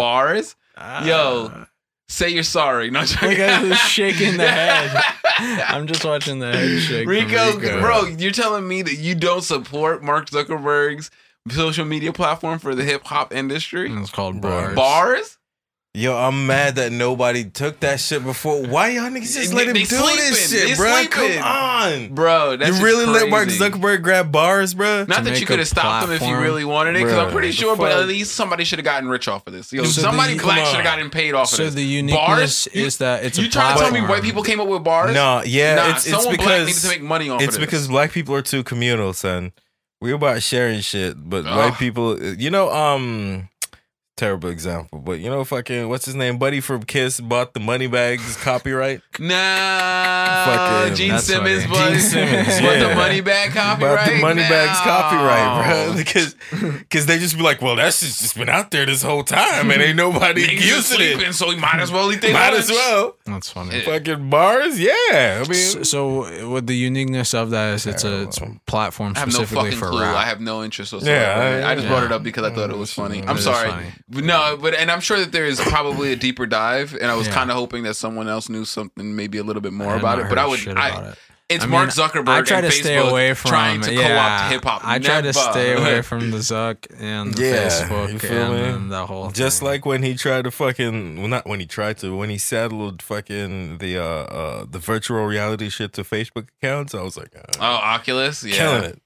S2: Bars. Yo,
S4: Ah.
S2: Say you're sorry. No,
S4: Look at who's shaking the head. <laughs> I'm just watching the head shake.
S2: Rico,
S4: Rico.
S2: bro, you're telling me that you don't support Mark Zuckerberg's social media platform for the hip hop industry?
S4: It's called bars.
S2: Bars?
S3: Yo, I'm mad that nobody took that shit before. Why y'all niggas just let him
S2: they
S3: do
S2: sleeping.
S3: this
S2: They
S3: shit, bro?
S2: sleeping.
S3: Come on.
S2: Bro, that's
S3: you really let Mark. Zuckerberg grab bars, bro?
S2: Not that you could have stopped him if you really wanted it, because I'm pretty sure, but at least somebody should have gotten rich off of this. Yo,
S3: So
S2: somebody
S3: come
S2: black should have gotten paid off of
S4: So
S2: this.
S4: the uniqueness
S2: Bars?
S4: is that it's a
S2: you trying to tell me
S4: platform.
S2: white people came up with bars?
S3: No, yeah,
S2: nah,
S3: it's it's
S2: someone black needed
S3: because
S2: to make money off
S3: it's
S2: of this.
S3: because black people are too communal, son. We're about sharing shit, but
S2: Ugh.
S3: white people, you know, um, terrible example, but you know, fucking what's his name, Buddy from Kiss bought the money bags <laughs> copyright.
S2: Nah,
S3: Fucking-
S2: Gene Simmons,
S4: funny.
S2: but
S3: Gene Simmons, <laughs>
S2: but
S3: yeah.
S2: the money bag copyright.
S3: Bought the money bags copyright, bro, because <laughs> because they just be like, well, that's just, just been out there this whole time, and ain't nobody using
S2: sleeping,
S3: it.
S2: so he might as well eat their
S3: Might
S2: lunch.
S3: as well.
S4: That's funny.
S2: Yeah.
S3: Fucking bars, yeah. I mean,
S4: So, so with the uniqueness of that is it's a it's a platform
S2: I have no fucking
S4: for
S2: clue.
S4: rap.
S2: I have no interest whatsoever.
S3: Yeah,
S2: I, I just
S4: yeah.
S2: brought it up because I thought it was funny. I'm
S4: It is
S2: sorry.
S4: funny.
S2: But no, but and I'm sure that there is probably a deeper dive, and I was
S4: Yeah.
S2: kind of hoping that someone else knew something, maybe a little bit more
S4: had
S2: about
S4: not
S2: it. But I would,
S4: shit
S2: I,
S4: about it.
S2: it's
S4: I
S2: Mark
S4: mean,
S2: Zuckerberg.
S4: I try
S2: and
S4: to stay
S2: Facebook
S4: away from
S2: trying to
S4: yeah,
S2: co-opt hip hop.
S4: I try to stay away <laughs> from the Zuck and the
S3: Yeah,
S4: Facebook
S3: you feel
S4: and
S3: me?
S4: then the whole
S3: Just
S4: thing.
S3: like when he tried to fucking well, not when he tried to, when he saddled fucking the uh uh the virtual reality shit to Facebook accounts, I was like, uh,
S2: Oh, Oculus, yeah,
S3: killing it.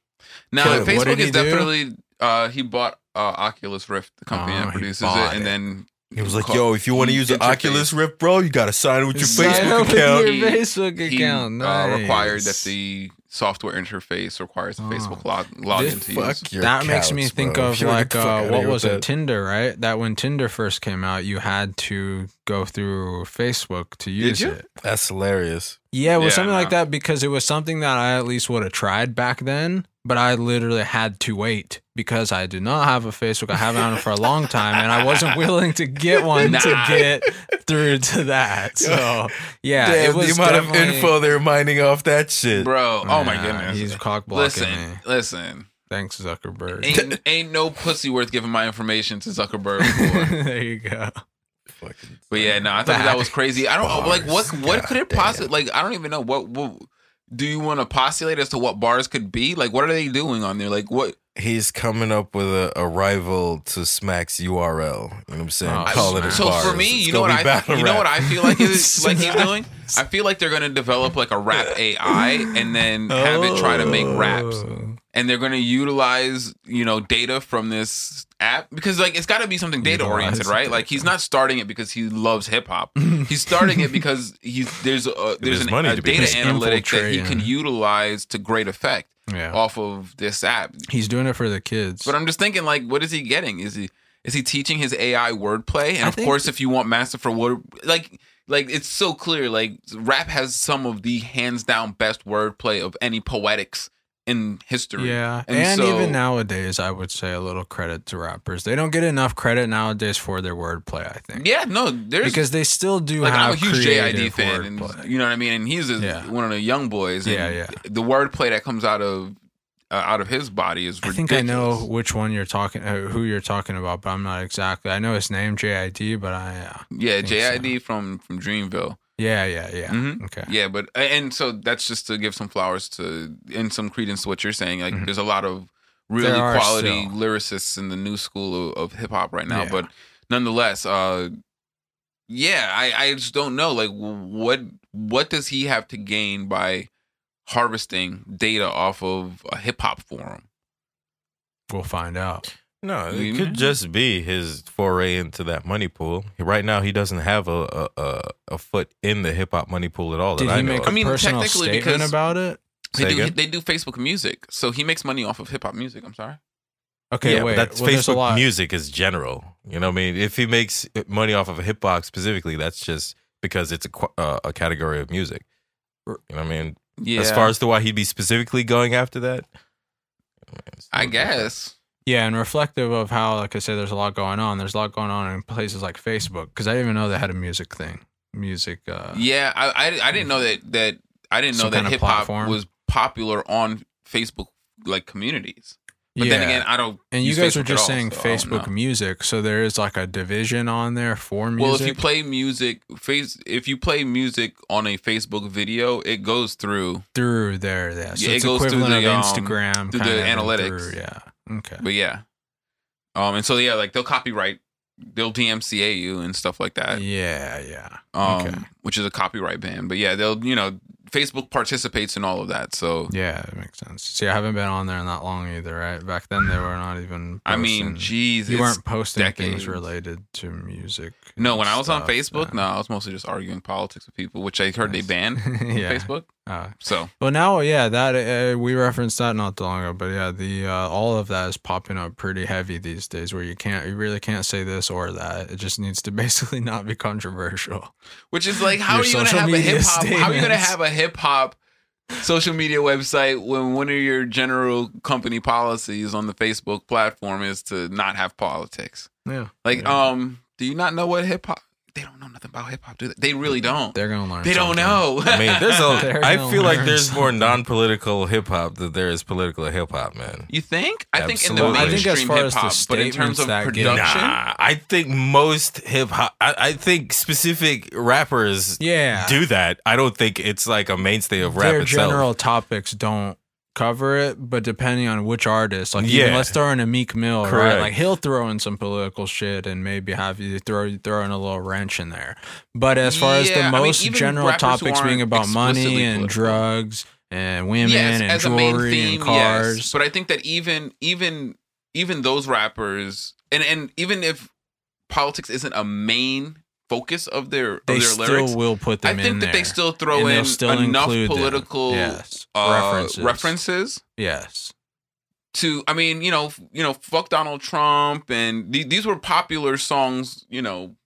S2: No,
S3: Killing it.
S2: Facebook
S4: What did
S2: is
S4: do?
S2: definitely. Uh, he bought uh, Oculus Rift, the company
S4: Oh,
S2: that produces it, and
S4: it.
S2: then
S3: He was like,
S2: called-
S3: "Yo, if you want to use the. Oculus Rift, bro, you got to sign with your
S4: Sign
S3: Facebook
S4: up with
S3: account."
S4: your
S2: He-
S4: Facebook
S2: he
S4: account.
S2: uh, required that the software interface requires the
S4: Oh.
S2: Facebook log login
S4: This-
S2: to use.
S3: Fuck your
S4: that makes me
S3: cows,
S4: think
S3: bro.
S4: of like
S3: get the fuck
S4: uh, what was it
S3: that.
S4: Tinder right that when Tinder first came out you had to go through Facebook to use
S2: you?
S4: it
S3: That's hilarious.
S4: Yeah it was
S2: Yeah,
S4: something like that because it was something that I at least would have tried back then but I literally had to wait because I do not have a Facebook I haven't had it for a long time and I wasn't willing to get <laughs> one to get through to that so <laughs> yeah
S3: Damn,
S4: it was
S3: the amount of info they're mining off that shit.
S2: Bro, oh my goodness.
S4: he's cock blocking
S2: listen,
S4: me
S2: listen.
S4: thanks Zuckerberg
S2: Ain't, ain't no pussy worth giving my information to Zuckerberg for. <laughs>
S4: there you go
S3: Fucking-
S2: But yeah, no, I thought that was crazy. I don't like what what <laughs> could it possibly like. I don't even know what. what do you want to postulate as to what bars could be? Like, what are they doing on there? Like, what?
S3: He's coming up with a, a rival to Smack's URL. You know what I'm saying?
S4: Oh,
S3: Call it a
S2: So
S3: bars.
S2: for me,
S3: It's
S2: you know what I you know what. I feel like is <laughs> like he's doing. I feel like they're going to develop like a rap AI and then have it try to make raps,
S4: Oh.
S2: And they're going to utilize you know data from this app because like it's got to be something data oriented, right? Like he's not starting it because he loves hip hop. <laughs> he's starting it because he's there's a, there's an,
S3: money
S2: a data analytic that he can utilize to great effect
S4: Yeah.
S2: off of this app.
S4: He's doing it for the kids.
S2: But I'm just thinking, like, what is he getting? Is he is he teaching his AI wordplay? And
S4: I
S2: of course, if you want master for word, like, like it's so clear. Like, rap has some of the hands down best wordplay of any poetics in history.
S4: Yeah,
S2: And
S4: and,
S2: so-
S4: even nowadays, I would say a little credit to rappers. They don't get enough credit nowadays for their wordplay. I think
S2: Yeah, no, there's
S4: because they still do
S2: like
S4: have
S2: I'm a huge JID fan, and you know what I mean. And he's a,
S4: Yeah.
S2: one of the young boys. And
S4: Yeah, yeah.
S2: The wordplay that comes out of uh, out of his body is
S4: I think I know which one you're talking, uh, who you're talking about, but I'm not exactly. I know his name, JID, but I, uh,
S2: Yeah,
S4: think so.
S2: JID from from Dreamville.
S4: Yeah, yeah, yeah.
S2: Mm-hmm.
S4: Okay,
S2: Yeah, but and so that's just to give some flowers to and some credence to what you're saying. Like,
S4: Mhm.
S2: there's a lot of really quality
S4: still.
S2: lyricists in the new school of, of hip hop right now.
S4: Yeah.
S2: But nonetheless, uh, yeah, I I just don't know. Like, what what does he have to gain by harvesting data off of a hip hop forum?
S4: we'll find out.
S3: No, it could just be his foray into that money pool. Right now, he doesn't have a a, a, a foot in the hip hop money pool at all.
S4: Did
S3: that
S4: he
S3: I
S4: make
S3: of.
S4: a
S2: I mean,
S4: personal
S2: technically,
S4: statement
S2: because-
S4: about it?
S2: They
S3: Say
S2: do
S3: again?
S2: they do Facebook music, so he makes money off of hip hop music. I'm sorry.
S4: Okay,
S3: yeah,
S4: wait.
S3: but that's
S4: well,
S3: Facebook music is general. You know what I mean? If he makes money off of a hip hop specifically, that's just because it's a uh, a category of music. You know what I mean?
S2: Yeah,
S3: As far as to why he'd be specifically going after that, I, a
S2: I
S3: little different.
S2: guess.
S4: Yeah, and reflective of how, like I said, there's a lot going on. There's a lot going on in places like Facebook because I didn't even know they had a music thing. Music. Uh,
S2: Yeah, I, I I didn't know that that I didn't know that hip hop was popular on Facebook like communities. But then again, I don't.
S4: And you guys
S2: Facebook
S4: were just
S2: all,
S4: saying
S2: so
S4: Facebook music, so there is like a division on there for music.
S2: Well, if you play music, face if you play music on a Facebook video, it goes through.
S4: through there, yeah. So
S2: Yeah, it goes through the, um,
S4: Instagram,
S2: through the analytics.
S4: through- yeah. Okay.
S2: But yeah, um, and so yeah, like they'll copyright, they'll DMCA you and stuff like that.
S4: yeah, yeah.
S2: Um,
S4: okay.
S2: which is a copyright ban. But yeah, they'll you know Facebook participates in all of that. So
S4: Yeah, it makes sense. See, I haven't been on there in that long either, right? Back then, they were not even.
S2: I mean,
S4: posting-
S2: geez,
S4: you weren't posting
S2: decades.
S4: things related to music.
S2: No, when I was on Facebook,
S4: yeah.
S2: no, I was mostly just arguing politics with people, which I heard they banned <laughs>
S4: yeah.
S2: Facebook.
S4: Uh,
S2: So
S4: well, now, yeah, that uh, we referenced that not too long ago, but yeah, the uh, all of that is popping up pretty heavy these days, where you can't, you really can't say this or that. It just needs to <laughs> basically not be controversial.
S2: which is like, how
S4: Your
S2: are you gonna have a hip hop? How are you gonna have a hip hop social media website when one of your general company policies on the Facebook platform is to not have politics?
S4: Yeah,
S2: Like,
S4: Yeah.
S2: um, do you not know what hip hop? They don't know nothing about hip hop, do they? They really don't.
S4: they're gonna learn.
S2: They don't
S4: something.
S2: know.
S3: I mean, there's <laughs> a.
S4: They're
S3: I
S4: gonna
S3: feel like
S4: learn
S3: there's more non-political hip hop than there is political hip hop, man.
S2: You think? I think in the
S3: Absolutely. I think
S2: mainstream
S4: as
S2: hip hop, but in terms of
S4: that
S2: production,
S3: Nah, I think most hip hop. I, I think specific rappers
S4: Yeah,
S3: do that. I don't think it's like a mainstay of rap
S4: their
S3: itself.
S4: general topics don't cover it, but depending on which artist, like even
S3: Yeah.
S4: let's throw in a Meek Mill, right? Like he'll throw in some political shit and maybe have you throw throw in a little wrench in there. But as far as
S2: Yeah,
S4: the
S2: I mean,
S4: most general topics being about money and
S2: political.
S4: drugs and women
S2: yes,
S4: and
S2: as
S4: jewelry
S2: theme,
S4: and cars,
S2: yes. But I think that even even even those rappers, and and even if politics isn't a main focus of their of
S4: they
S2: their
S4: still
S2: lyrics,
S4: will put
S2: I think
S4: in
S2: that
S4: there.
S2: they still throw
S4: and
S2: in
S4: still
S2: enough political
S4: yes
S2: uh,
S4: references.
S2: references
S4: Yes,
S2: to I mean, you know, you know, fuck Donald Trump and th- these were popular songs, you know,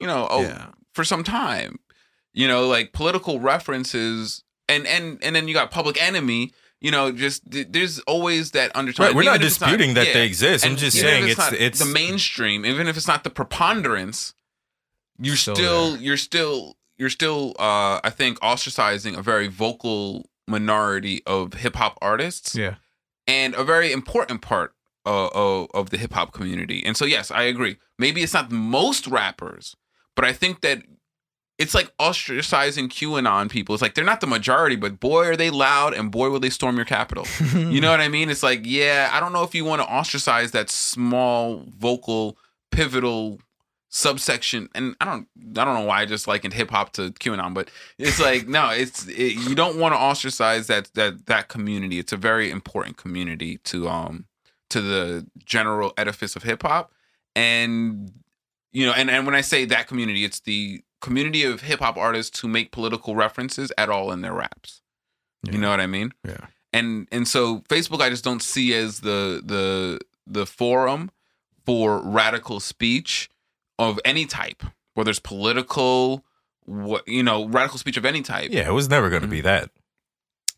S2: you know, oh,
S4: yeah.
S2: for some time. You know, like political references and and and then you got Public Enemy, you know, just th- there's always that undertone.
S3: Right, we're
S2: even
S3: not
S2: it's
S3: disputing that
S2: yeah.
S3: they exist. I'm just saying it's
S2: not
S3: it's
S2: the mainstream, even if it's not the preponderance, you're
S4: Still
S2: still, you're still you're still uh I think ostracizing a very vocal minority of hip hop artists
S4: Yeah.
S2: and a very important part uh, of, of the hip hop community. And so, yes, I agree. Maybe it's not most rappers, but I think that it's like ostracizing QAnon people. It's like they're not the majority, but boy are they loud and boy will they storm your capital. <laughs> you know what I mean? It's like, yeah, I don't know if you want to ostracize that small vocal pivotal subsection and I don't I don't know why I just likened hip hop to QAnon, but it's like no, it's it, you don't want to ostracize that that that community. It's a very important community to um to the general edifice of hip hop and you know and and when I say that community, it's the community of hip hop artists who make political references at all in their raps. You know what I mean?
S4: Yeah.
S2: And and so Facebook I just don't see as the the the forum for radical speech of any type, whether it's political, what you know, radical speech of any type.
S3: Yeah, it was never going to be that.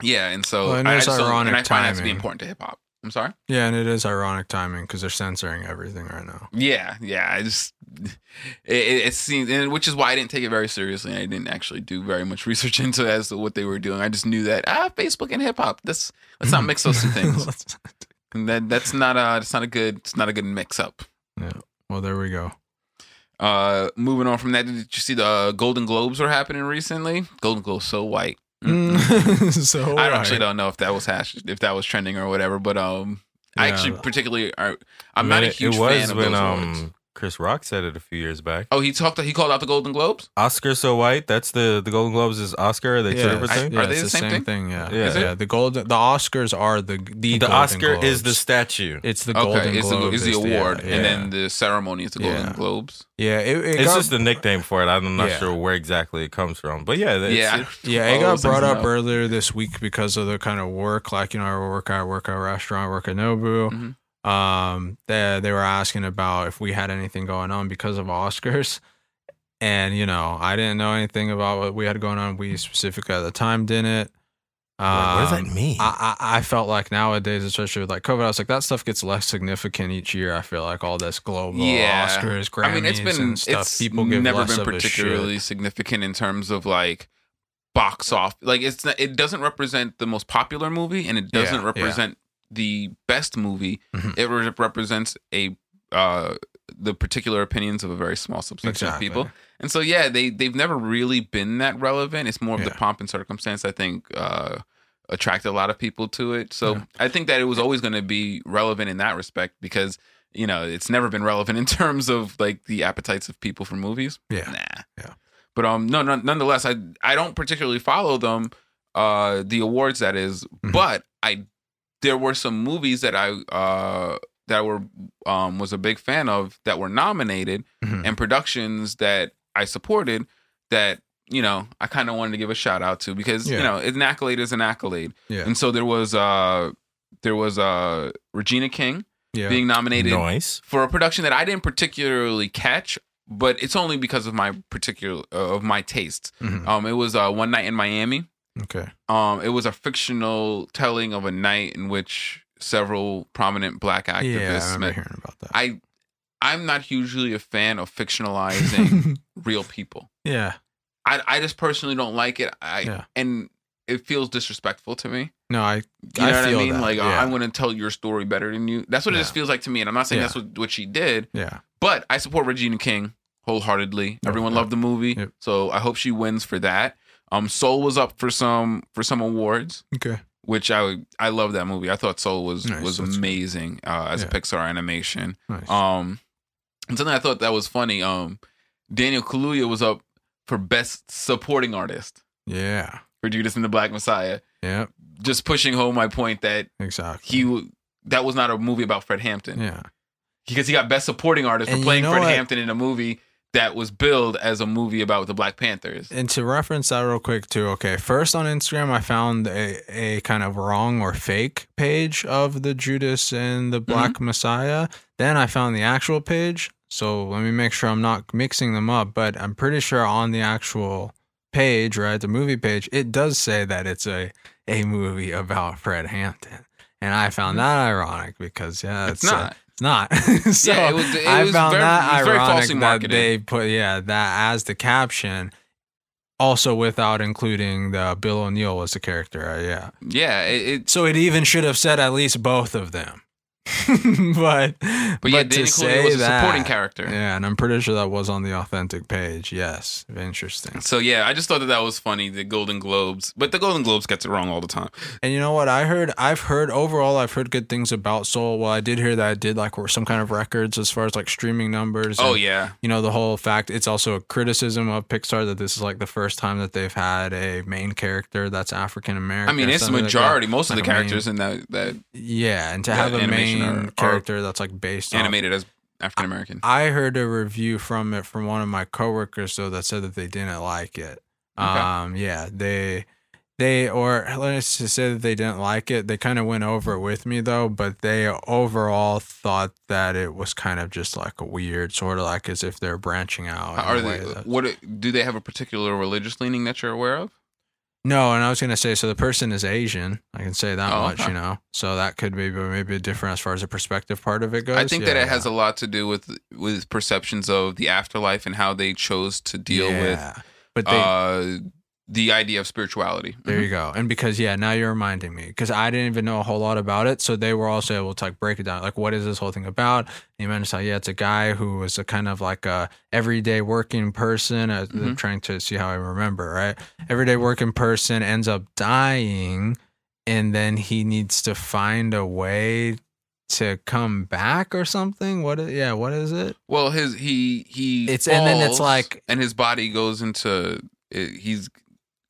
S2: Yeah, and so
S4: Well, and
S2: I, I
S4: there's
S2: just don't-
S4: ironic
S2: and I find that to be important to hip hop. I'm sorry.
S4: Yeah, and it is ironic timing because they're censoring everything right now.
S2: Yeah, yeah. I just <laughs> it, it, it seems, and which is why I didn't take it very seriously. I didn't actually do very much <laughs> research into as to what they were doing. I just knew that ah, Facebook and hip hop. Let's let's not mix those two <laughs> things. And that that's not a that's not a good it's not a good mix up.
S4: yeah. Well, there we go.
S2: Uh, moving on from that, did you see the uh, Golden Globes were happening recently? Golden Globes so white. <laughs>
S4: so
S2: I actually don't know if that was hash if that was trending or whatever, but um, I actually particularly are, I'm not a huge
S3: it was
S2: fan of
S3: when
S2: those
S3: um
S2: awards.
S3: Chris Rock said it a few years back.
S2: Oh, he talked. He called out the Golden Globes.
S3: Oscar so white. That's the the Golden Globes is Oscar. Are they two
S4: Yeah,
S3: different
S2: I-
S3: things?
S2: Are they
S4: it's
S2: the same thing?
S4: thing? Yeah,
S3: Yeah.
S4: Yeah. The gold, the Oscars are the the,
S3: the
S4: Golden
S3: Oscar is the statue.
S4: It's the
S2: Okay,
S4: Golden
S2: is the
S4: Globe.
S2: is the award,
S4: yeah,
S2: and then the ceremony is the Golden
S4: Yeah.
S2: Globes.
S4: yeah, it, it
S3: It's
S4: got,
S3: just a nickname for it. I'm not
S4: Yeah.
S3: sure where exactly it comes from, but yeah, it's,
S2: yeah, <laughs>
S3: it-
S4: yeah, it got brought up
S2: know.
S4: earlier this week because of the kind of work, like you know, I work at work at a restaurant, work at Nobu.
S2: Mhm.
S4: Um, they they were asking about if we had anything going on because of Oscars, and you know, I didn't know anything about what we had going on. We specifically at the time didn't.
S3: Like, what does that
S4: Um,
S3: mean?
S4: I, I I felt like nowadays, especially with like COVID, I was like that stuff gets less significant each year. I feel like all this global
S2: Yeah.
S4: Oscars, Grammys,
S2: I mean, it's been
S4: and stuff.
S2: it's
S4: People give
S2: never
S4: less
S2: been
S4: of a shit.
S2: particularly significant in terms of like box off. Like it's not, it doesn't represent the most popular movie, and it doesn't
S4: yeah.
S2: represent the best movie.
S4: Mhm.
S2: It re- represents a uh the particular opinions of a very small subsection
S4: Exactly.
S2: of people. And so yeah, they they've never really been that relevant. It's more of the pomp and circumstance. I think. uh attracted a lot of people to it. So
S4: Yeah.
S2: I think that it was always going to be relevant in that respect because you know it's never been relevant <laughs> in terms of like the appetites of people for movies.
S4: Yeah.
S2: Nah.
S4: Yeah.
S2: But um, no, no nonetheless, I I don't particularly follow them, uh, the awards that is,
S4: Mhm.
S2: but I there were some movies that I uh that were um was a big fan of that were nominated
S4: Mhm.
S2: and productions that I supported that you know I kind of wanted to give a shout out to because you
S4: Yeah.
S2: know an accolade is an accolade,
S4: Yeah.
S2: and so there was uh there was uh Regina King
S4: Yeah.
S2: being nominated
S3: Noise.
S2: for a production that I didn't particularly catch, but it's only because of my particular uh, of my tastes.
S4: Mhm.
S2: Um, it was uh, one night in Miami.
S4: Okay.
S2: Um, it was a fictional telling of a night in which several prominent black activists
S4: Yeah, I
S2: met.
S4: hearing about that.
S2: I I'm not hugely a fan of fictionalizing <laughs> real people.
S4: yeah.
S2: I I just personally don't like it. I
S4: Yeah.
S2: and it feels disrespectful to me.
S4: No, I
S2: You know
S4: I
S2: what I mean?
S4: that,
S2: Like
S4: yeah.
S2: I'm going to tell your story better than you. That's what it just feels like to me. And I'm not saying
S4: Yeah.
S2: that's what, what she did,
S4: yeah.
S2: but I support Regina King wholeheartedly.
S4: Yep,
S2: Everyone loved the movie,
S4: Yep.
S2: so I hope she wins for that. Um, Soul was up for some for some awards,
S4: Okay.
S2: which I I love that movie. I thought Soul was
S4: Nice,
S2: was amazing uh, as
S4: Yeah.
S2: a Pixar animation.
S4: Nice.
S2: Um, and something I thought that was funny. Um, Daniel Kaluuya was up for best supporting artist
S4: yeah.
S2: for Judas and the Black Messiah,
S4: Yeah.
S2: just pushing home my point that
S4: Exactly.
S2: he that was not a movie about Fred Hampton
S4: yeah.
S2: because he got best supporting artist
S4: And
S2: for
S4: you
S2: playing
S4: know
S2: Fred
S4: what?
S2: Hampton in a movie that was billed as a movie about the Black Panthers.
S4: And to reference that real quick too, okay. First on Instagram, I found a, a kind of wrong or fake page of the Judas and the Black
S2: Mm-hmm.
S4: Messiah. Then I found the actual page. So let me make sure I'm not mixing them up. But I'm pretty sure on the actual page, right, the movie page, it does say that it's a a movie about Fred Hampton. And I found that ironic because yeah,
S2: Mm-hmm. It's
S4: uh,
S2: not.
S4: It's not. <laughs> so
S2: Yeah, it was- it
S4: I
S2: was
S4: found
S2: very-
S4: that ironic that
S2: marketed.
S4: they put yeah that as the caption, also without including the Bill O'Neal was the character. uh, yeah,
S2: Yeah, it
S4: so it even should have said at least both of them. <laughs> but
S2: But yeah,
S4: to say
S2: was a
S4: that-
S2: supporting character.
S4: Yeah, and I'm pretty sure that was on the authentic page. Yes, interesting.
S2: So yeah, I just thought that that was funny. The Golden Globes, but the Golden Globes gets it wrong all the time.
S4: And you know what? I heard, I've heard overall, I've heard good things about Soul. Well, I did hear that it did like some kind of records as far as like streaming numbers.
S2: Oh
S4: and,
S2: yeah,
S4: You know, the whole fact it's also a criticism of Pixar that this is like the first time that they've had a main character that's African American.
S2: I mean it's the
S4: something like
S2: majority. Most of the
S4: Like a main-
S2: characters in that that
S4: Yeah, and to have a
S2: animation
S4: main
S2: are
S4: character that's like based on
S2: animated as African American.
S4: I heard a review from it from one of my coworkers though that said that they didn't like it.
S2: Okay.
S4: Um, yeah, they they or let's just say that they didn't like it. They kind of went over it with me though, but they overall thought that it was kind of just like a weird, sort of like as if they're branching out.
S2: Are they?
S4: that-
S2: What do they have a particular religious leaning that you're aware of?
S4: No, and I was gonna say, so the person is Asian. I can say that
S2: Oh,
S4: much,
S2: okay.
S4: you know. So that could be maybe a different as far as the perspective part of it goes.
S2: I think that
S4: Yeah,
S2: it has a lot to do with with perceptions of the afterlife and how they chose to deal
S4: Yeah.
S2: with
S4: But they,
S2: uh, the idea of spirituality.
S4: There you go. And because yeah, now you're reminding me because I didn't even know a whole lot about it, so they were also able to like break it down. Like, what is this whole thing about? And you mentioned yeah, it's a guy who was a kind of like a everyday working person. Uh, I'm
S2: Mhm.
S4: trying to see how I remember. Right, everyday working person ends up dying, and then he needs to find a way to come back or something. What? Is, yeah, what is it?
S2: Well, his he he
S4: It's- and then it's like-
S2: and his body goes into it, he's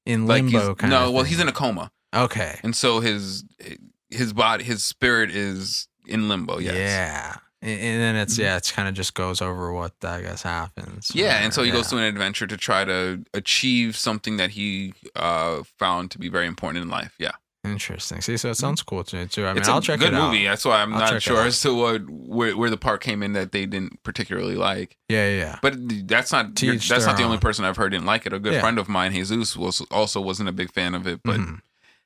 S4: In
S2: like
S4: limbo, kind
S2: no, well he's in a coma,
S4: okay.
S2: and so his his body his spirit is in limbo. Yes.
S4: Yeah. And then it's yeah, it's kind of just goes over what I guess happens.
S2: Yeah, and so he
S4: Yeah.
S2: goes through an adventure to try to achieve something that he uh, found to be very important in life. Yeah,
S4: Interesting. See, so it sounds cool to me too. I mean,
S2: it's
S4: I'll
S2: a
S4: check
S2: good
S4: it out.
S2: movie. That's why I'm
S4: I'll
S2: not sure as to what where, where the part came in that they didn't particularly like.
S4: Yeah, yeah, yeah.
S2: But that's not
S4: To
S2: you're-
S4: each
S2: that's not the only person I've heard didn't like it. A good
S4: Yeah.
S2: friend of mine, Jesus, was also wasn't a big fan of it. But
S4: Mhm.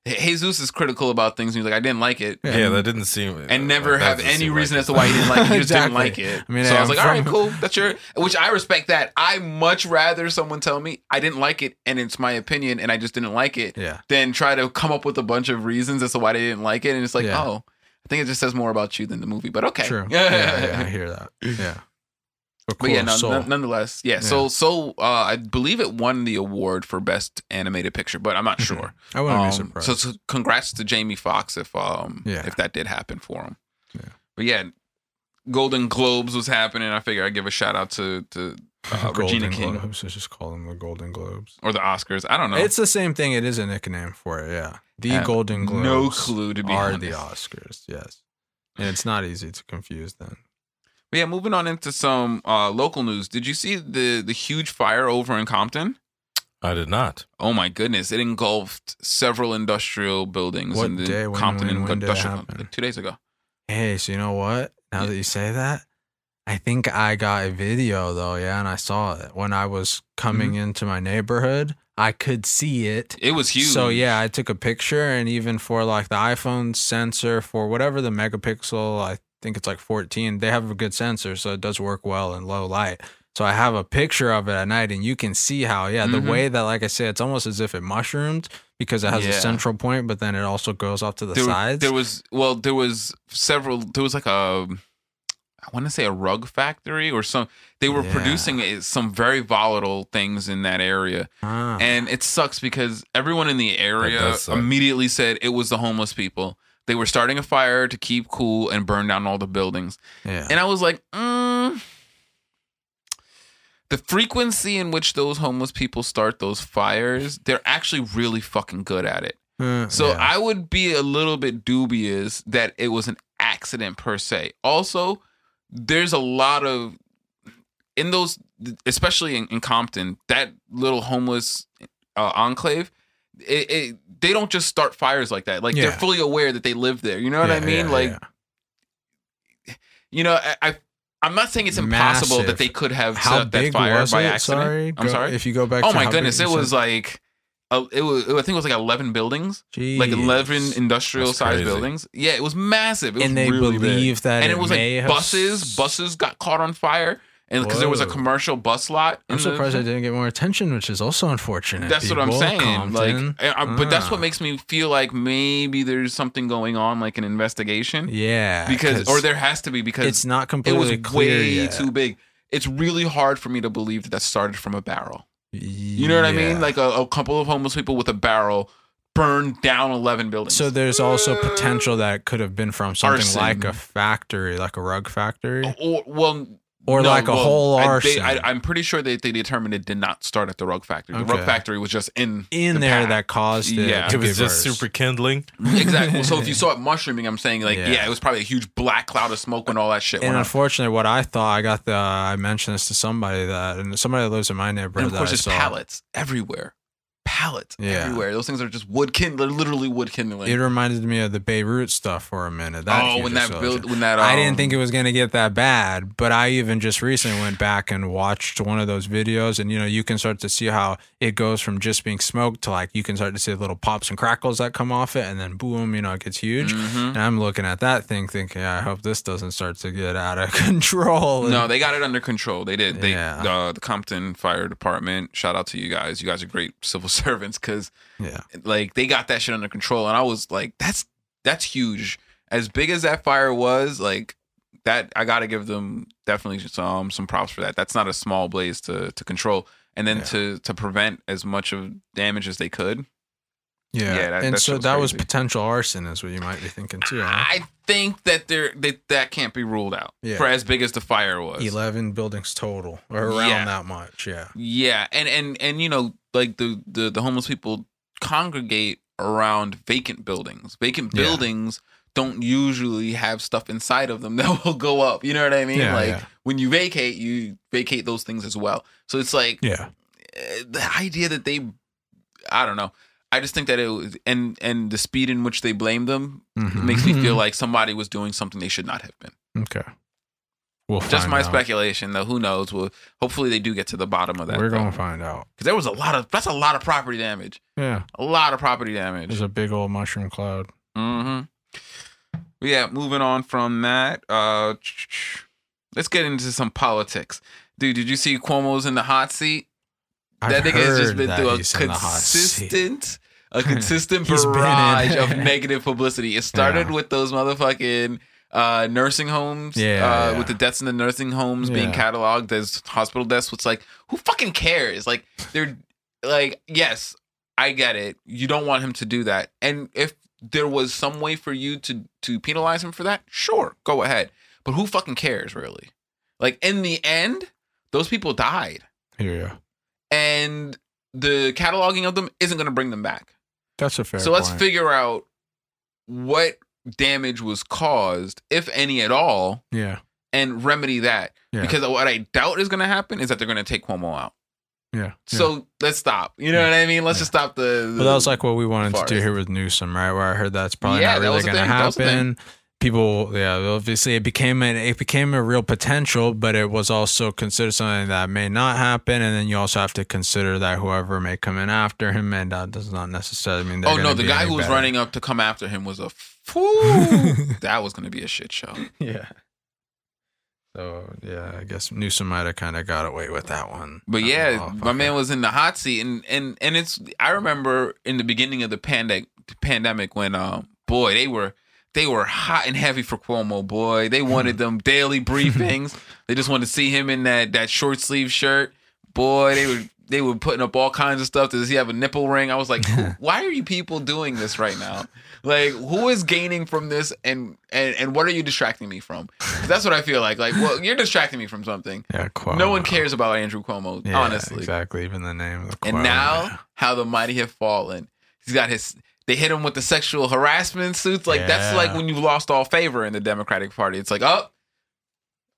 S2: Jesus is critical about things. And he's like, I didn't like it.
S4: Yeah.
S3: Yeah, that didn't seem
S2: and never
S3: that
S2: have any reason
S3: like
S2: as to why he didn't like it. He just didn't like it.
S4: I mean,
S2: so I was
S4: I'm
S2: like, all right, cool. That's your, <laughs> which I respect that. I much rather someone tell me I didn't like it and it's my opinion and I just didn't like it
S4: Yeah.
S2: than try to come up with a bunch of reasons as to why they didn't like it. And it's like,
S4: Yeah.
S2: oh, I think it just says more about you than the movie. But okay.
S4: True. <laughs> Yeah, yeah, yeah, I hear that. Yeah. But,
S2: But yeah, no, none- nonetheless, yeah. So, so uh, I believe it won the award for best animated picture, but I'm not <laughs> sure.
S4: I wouldn't
S2: Um,
S4: be surprised.
S2: So, so congrats to Jamie Foxx if um
S4: Yeah.
S2: if that did happen for him.
S4: Yeah.
S2: But yeah, Golden Globes was happening. I figure I'd give a shout out to to uh, <laughs> Regina King
S4: Globes. Let's just call them the Golden Globes.
S2: or the Oscars. I don't know.
S4: It's the same thing. It is a nickname for it. Yeah. The
S2: Have
S4: Golden Globes.
S2: no clue to be
S4: are
S2: honest.
S4: the Oscars. Yes. And it's not easy to confuse then.
S2: But yeah, moving on into some uh, local news. Did you see the the huge fire over in Compton?
S3: I did not.
S2: Oh my goodness! It engulfed several industrial buildings
S4: What
S2: in the
S4: day? When-
S2: Compton
S4: when- when did it
S2: industrial like two days ago.
S4: Hey, so you know what? Now that you say that, I think I got a video though, yeah, and I saw it when I was coming into my neighborhood. I could see it.
S2: It was huge.
S4: So yeah, I took a picture, and even for like the iPhone sensor for whatever the megapixel, I think it's like 14. They have a good sensor, so it does work well in low light. So I have a picture of it at night, and you can see how yeah, the way that like I said, it's almost as if it mushroomed because it has a central point, but then it also goes off to the
S2: there,
S4: sides.
S2: there was well, there was several. There was like a, I want to say a rug factory or some. They were
S4: Yeah.
S2: producing some very volatile things in that area,
S4: Ah.
S2: and it sucks because everyone in the area immediately said it was the homeless people. They were starting a fire to keep cool and burn down all the buildings.
S4: yeah.
S2: And I was like, mm. the frequency in which those homeless people start those fires, they're actually really fucking good at it.
S4: Uh,
S2: So
S4: yeah.
S2: I would be a little bit dubious that it was an accident per se. Also, there's a lot of in those, especially in, in Compton, that little homeless uh, enclave. It, it, they don't just start fires like that. Like they're fully aware that they live there. You know what
S4: Yeah,
S2: I mean?
S4: yeah,
S2: like
S4: yeah.
S2: you know, I, I I'm not saying it's impossible
S4: Massive.
S2: that they could have
S4: how
S2: set that
S4: big
S2: fire by
S4: it?
S2: accident.
S4: Sorry,
S2: I'm
S4: Go-
S2: sorry.
S4: If you go back,
S2: Oh my goodness, it was
S4: said-
S2: like uh, it was. I think it was like 11 buildings, like 11 industrial sized buildings. Yeah, it was massive. It was
S4: and they
S2: really big.
S4: believe that
S2: and
S4: it,
S2: it was like buses. Buses got caught on fire, and because there was a commercial bus lot.
S4: I'm
S2: in the
S4: surprised I didn't get more attention, which is also unfortunate.
S2: That's what I'm saying.
S4: Compton.
S2: Like, I- but that's what
S4: Ah.
S2: makes me feel like maybe there's something going on, like an investigation.
S4: yeah,
S2: because or there has to be because
S4: it's not completely.
S2: it
S4: was
S2: way
S4: yet.
S2: too big. It's really hard for me to believe that that started from a barrel. You know what I mean? Like a, a couple of homeless people with a barrel burned down 11 buildings.
S4: So there's also potential that it could have been from something
S2: Arson.
S4: like a factory, like a rug factory,
S2: or well
S4: or
S2: no,
S4: like a
S2: well,
S4: whole
S2: I,
S4: arson
S2: I, I'm pretty sure that they determined it did not start at the rug factory. The rug factory was just in
S4: in
S2: the
S4: there
S2: path.
S4: that caused it.
S2: Yeah.
S4: to
S3: It was
S4: get
S3: just
S4: worse.
S3: super kindling.
S2: exactly. So if you <laughs> saw it mushrooming, I'm saying like yeah.
S4: Yeah.
S2: it was probably a huge black cloud of smoke when all that shit
S4: And
S2: went up.
S4: unfortunately, what I thought, I got the, I mentioned this to somebody that, and somebody that lives in my neighborhood.
S2: And of course,
S4: that I
S2: there's
S4: saw.
S2: pallets everywhere. Pallets
S4: Yeah.
S2: everywhere. Those things are just wood kin. They're literally wood kindling.
S4: It reminded me of the Beirut stuff for a minute. That
S2: oh, when that build, when that
S4: I
S2: um,
S4: didn't think it was going to get that bad, but I even just recently went back and watched one of those videos, and you know, you can start to see how it goes from just being smoked to like you can start to see little pops and crackles that come off it, and then boom, you know, it gets huge.
S2: Mhm.
S4: And I'm looking at that thing, thinking, I hope this doesn't start to get out of <laughs> control.
S2: No, they got it under control. They did. They
S4: Yeah.
S2: uh, the Compton Fire Department. Shout out to you guys. You guys are great civil <laughs> servants because
S4: yeah,
S2: like they got that shit under control. And I was like, that's that's huge. As big as that fire was, like that, I got to give them definitely some some props for that. That's not a small blaze to to control, and then
S4: Yeah.
S2: to to prevent as much of damage as they could.
S4: Yeah,
S2: Yeah, that-
S4: and
S2: that
S4: so that was potential arson, is what you might be thinking too. Huh?
S2: I think that there that that can't be ruled out
S4: Yeah.
S2: for as big as the fire was.
S4: Eleven buildings total, or around
S2: Yeah.
S4: that much. Yeah,
S2: Yeah, and and and you know, like the the the homeless people congregate around vacant buildings. Vacant
S4: Yeah.
S2: buildings don't usually have stuff inside of them <laughs> that will go up. You know what I mean?
S4: Yeah,
S2: like
S4: yeah.
S2: when you vacate, you vacate those things as well. So it's like
S4: yeah,
S2: eh, the idea that they, I don't know. I just think that it was, and and the speed in which they blame them
S4: Mhm.
S2: makes me feel like somebody was doing something they should not have been.
S4: okay. We'll
S2: Just my
S4: out.
S2: speculation, though. Who knows? Well, hopefully they do get to the bottom of that.
S4: We're
S2: though.
S4: gonna find out.
S2: Because there was a lot of that's a lot of property damage.
S4: Yeah,
S2: A lot of property damage.
S4: there's a big old mushroom cloud.
S2: Mm-hmm. Yeah, moving on from that. Uh let's get into some politics. Dude, did you see Cuomo's in the hot seat? that
S4: I've
S2: nigga has just been through a
S4: he's the hot seat.
S2: consistent a <laughs> consistent
S4: He's been in-
S2: barrage of <laughs> negative publicity. It started
S4: Yeah.
S2: with those motherfucking uh, nursing homes,
S4: Yeah,
S2: uh,
S4: yeah.
S2: with the deaths in the nursing homes being cataloged as hospital deaths. Which, like, who fucking cares? Like, they're like, yes, I get it. You don't want him to do that, and if there was some way for you to to penalize him for that, sure, go ahead. But who fucking cares, really? Like, in the end, those people died,
S4: yeah.
S2: and the cataloging of them isn't going to bring them back.
S4: That's a fair.
S2: So let's
S4: point.
S2: figure out what damage was caused, if any at all,
S4: Yeah,
S2: and remedy that.
S4: Yeah.
S2: Because what I doubt is going to happen is that they're going to take Cuomo out.
S4: yeah.
S2: So let's stop. You know what I mean? Let's
S4: Yeah.
S2: just stop the.
S4: But that was like what we wanted to do here with Newsom, right? Where I heard that's probably
S2: Yeah,
S4: not really going to
S2: thing. That was
S4: happen. People, yeah, obviously it became an it became a real potential, but it was also considered something that may not happen, and then you also have to consider that whoever may come in after him, and that does not necessarily mean. They're
S2: Oh no, the guy who was
S4: better.
S2: running up to come after him was a fool. <laughs> that was going to be a shit show. <laughs>
S4: yeah. So yeah, I guess Newsom might have kind of got away with that one.
S2: But yeah, my man was in the hot seat, and and and it's. I remember in the beginning of the pandemic, pandemic when um, boy, they were they were hot and heavy for Cuomo. Boy, they wanted them daily <laughs> briefings. they just wanted to see him in that that short sleeve shirt. Boy, they were they were putting up all kinds of stuff. Does he have a nipple ring? I was like, <laughs> why are you people doing this right now? Like, who is gaining from this, and and and what are you distracting me from? That's what I feel like. Like, well, you're distracting me from something.
S4: Yeah, Cuomo.
S2: No one cares about Andrew Cuomo,
S4: Yeah,
S2: honestly.
S4: exactly. Even the name of the
S2: And now,
S4: yeah.
S2: how the mighty have fallen. He's got his. They hit him with the sexual harassment suits. Like that's like when you've lost all favor in the Democratic Party. It's like, oh,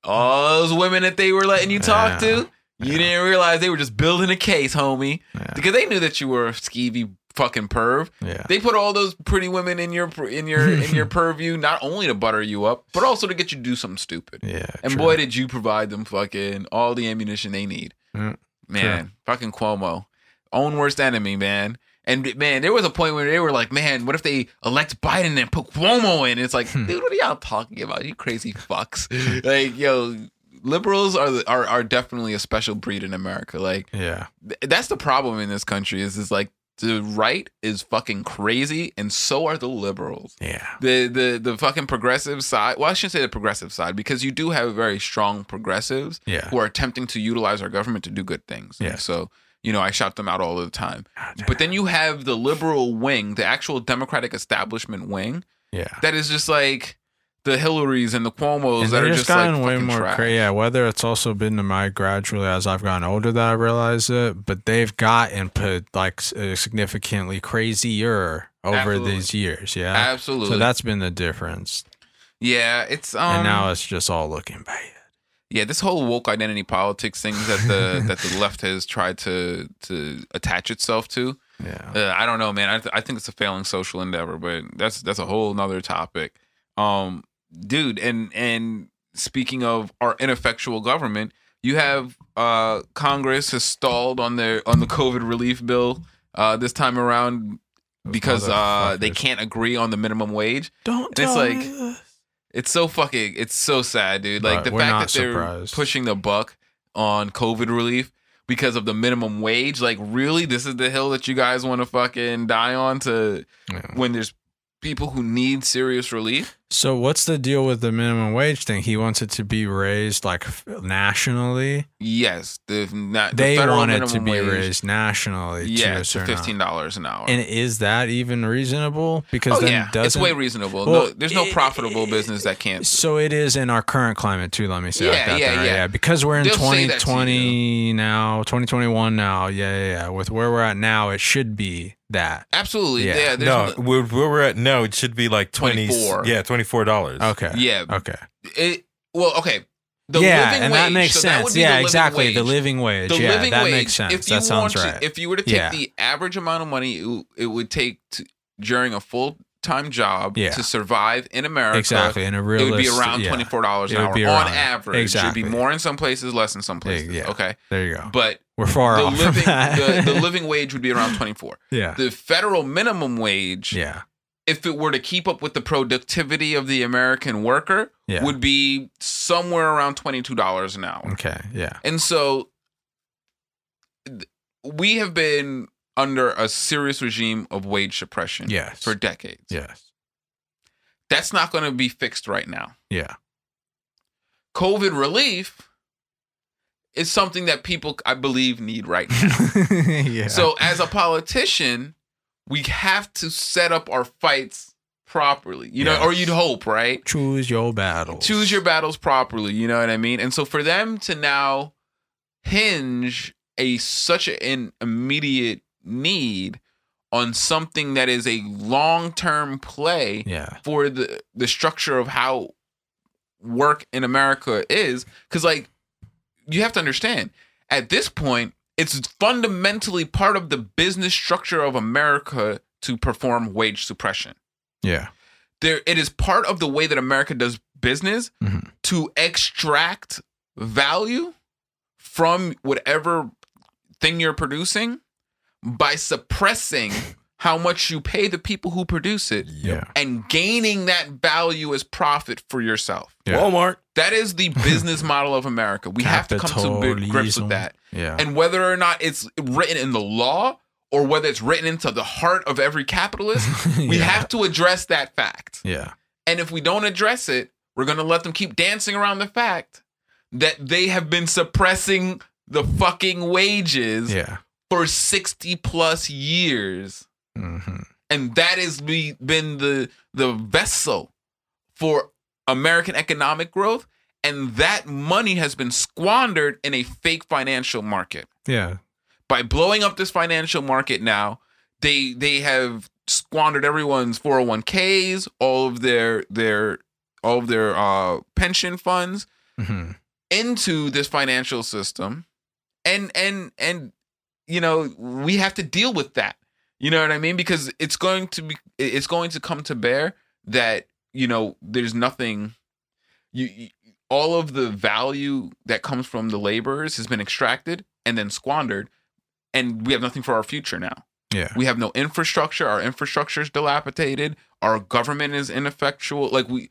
S2: all those women that they were letting you talk
S4: Yeah.
S2: to, you didn't realize they were just building a case, homie,
S4: Yeah.
S2: because they knew that you were a skeevy fucking perv.
S4: yeah.
S2: They put all those pretty women in your in your in your <laughs> purview, not only to butter you up, but also to get you to do something stupid.
S4: Yeah,
S2: And
S4: true.
S2: boy, did you provide them fucking all the ammunition they need.
S4: Mm, yeah,
S2: man, fucking Cuomo. Own worst enemy, man. And man, there was a point where they were like, man, what if they elect Biden and put Cuomo in? It's like,
S4: Hmm.
S2: dude, what are y'all talking about? You crazy fucks. like, yo, liberals are are are definitely a special breed in America. Like
S4: Yeah.
S2: th- that's the problem in this country is is like the right is fucking crazy and so are the liberals.
S4: Yeah.
S2: The the the fucking progressive side. Well, I shouldn't say the progressive side because you do have very strong progressives
S4: Yeah.
S2: who are attempting to utilize our government to do good things.
S4: Yeah.
S2: So you know, I shout them out all the time. But then you have the liberal wing, the actual Democratic establishment wing,
S4: yeah.
S2: that is just like the Hillarys and the Cuomo's
S4: And
S2: that
S4: they're just
S2: just like
S4: gotten way more
S2: trash.
S4: crazy. Yeah, whether it's also been to my gradually as I've gotten older that I realize it, but they've gotten put like uh, significantly crazier over
S2: Absolutely.
S4: these years. Yeah,
S2: Absolutely.
S4: So that's been the difference,
S2: yeah, it's um
S4: and now it's just all looking bad.
S2: Yeah, this whole woke identity politics thing that the <laughs> that the left has tried to to attach itself to.
S4: Yeah,
S2: Uh, I don't know, man. I, th- I think it's a failing social endeavor, but that's that's a whole nother topic. Um, dude, and and speaking of our ineffectual government, you have uh Congress has stalled on their on the COVID relief bill uh this time around because uh they can't agree on the minimum wage.
S4: Don't
S2: and it's like-. It's so fucking it's so sad, dude. Like the fact that they're
S4: surprised.
S2: pushing the buck on COVID relief because of the minimum wage. Like really, this is the hill that you guys want to fucking die on to
S4: Yeah.
S2: when there's people who need serious relief.
S4: So what's the deal with the minimum wage thing? He wants it to be raised like nationally.
S2: Yes, the, not, the
S4: They
S2: federal
S4: want it to be
S2: wage,
S4: raised nationally.
S2: Yeah, to
S4: certain
S2: fifteen dollars an hour.
S4: And is that even reasonable? Because
S2: oh
S4: then
S2: yeah, it's
S4: doesn't
S2: way reasonable.
S4: Well,
S2: no, there's no
S4: it-
S2: profitable business that can't.
S4: So it is in our current climate too. Let me say like
S2: Yeah,
S4: that.
S2: yeah,
S4: then, right?
S2: yeah.
S4: Because we're in
S2: They'll say that to
S4: 2020 now, 2021 now. Yeah, yeah, yeah. With where we're at now, it should be that.
S2: Absolutely,
S4: Yeah.
S2: yeah.
S3: No,
S2: no-
S3: where, where we're at now, it should be like 20,
S2: 24.
S3: Yeah, $24.
S4: Okay.
S2: yeah.
S4: Okay.
S2: It well, okay. The
S4: yeah,
S2: living
S4: and
S2: wage,
S4: that makes
S2: so
S4: sense.
S2: would be
S4: yeah,
S2: the living
S4: exactly. The living wage.
S2: the
S4: yeah,
S2: living
S4: that
S2: wage,
S4: makes sense.
S2: If you
S4: that sounds
S2: want
S4: right.
S2: to, if you were to take
S4: Yeah.
S2: the average amount of money it, it would take to, during a full time job
S4: Yeah.
S2: to survive in America,
S4: exactly. In a
S2: it would be around twenty four dollars an hour
S4: be
S2: on average.
S4: exactly.
S2: It'd be more in some places, less in some places.
S4: yeah.
S2: Okay,
S4: There you go.
S2: but
S4: We're far
S2: the
S4: off
S2: living
S4: from that.
S2: the, the living wage would be around twenty four. <laughs>
S4: yeah.
S2: The federal minimum wage,
S4: Yeah.
S2: If it were to keep up with the productivity of the American worker,
S4: Yeah.
S2: would be somewhere around twenty two dollars an hour.
S4: Okay. Yeah.
S2: And so we have been under a serious regime of wage suppression
S4: Yes.
S2: for decades.
S4: Yes.
S2: That's not going to be fixed right now.
S4: Yeah.
S2: COVID relief is something that people, I believe, need right now. <laughs>
S4: yeah.
S2: So, as a politician, we have to set up our fights properly, you know,
S4: Yes.
S2: or you'd hope, right?
S4: choose your battles.
S2: choose your battles properly you know what i mean and so for them to now hinge a such an immediate need on something that is a long-term play
S4: Yeah.
S2: for the the structure of how work in america is because like you have to understand at this point it's fundamentally part of the business structure of america to perform wage suppression
S4: Yeah.
S2: there it is part of the way that America does business
S4: Mhm.
S2: to extract value from whatever thing you're producing by suppressing <laughs> how much you pay the people who produce it
S4: Yeah.
S2: and gaining that value as profit for yourself.
S4: Yeah.
S3: Walmart.
S2: That is the <laughs> business model of America. We have to come to grips with that.
S4: Yeah.
S2: And whether or not it's written in the law or whether it's written into the heart of every capitalist, <laughs> we
S4: Yeah.
S2: have to address that fact.
S4: Yeah.
S2: And if we don't address it, we're going to let them keep dancing around the fact that they have been suppressing the fucking wages
S4: Yeah.
S2: for 60 plus years.
S4: Hmm
S2: And that has be, been the the vessel for American economic growth and that money has been squandered in a fake financial market.
S4: Yeah.
S2: by blowing up this financial market now they they have squandered everyone's 401ks all of their their all of their uh pension funds
S4: hmm
S2: into this financial system. And and and you know we have to deal with that you know what i mean because it's going to be it's going to come to bear that you know there's nothing you, you all of the value that comes from the laborers has been extracted and then squandered and we have nothing for our future now
S4: Yeah.
S2: we have no infrastructure our infrastructure is dilapidated our government is ineffectual. Like we,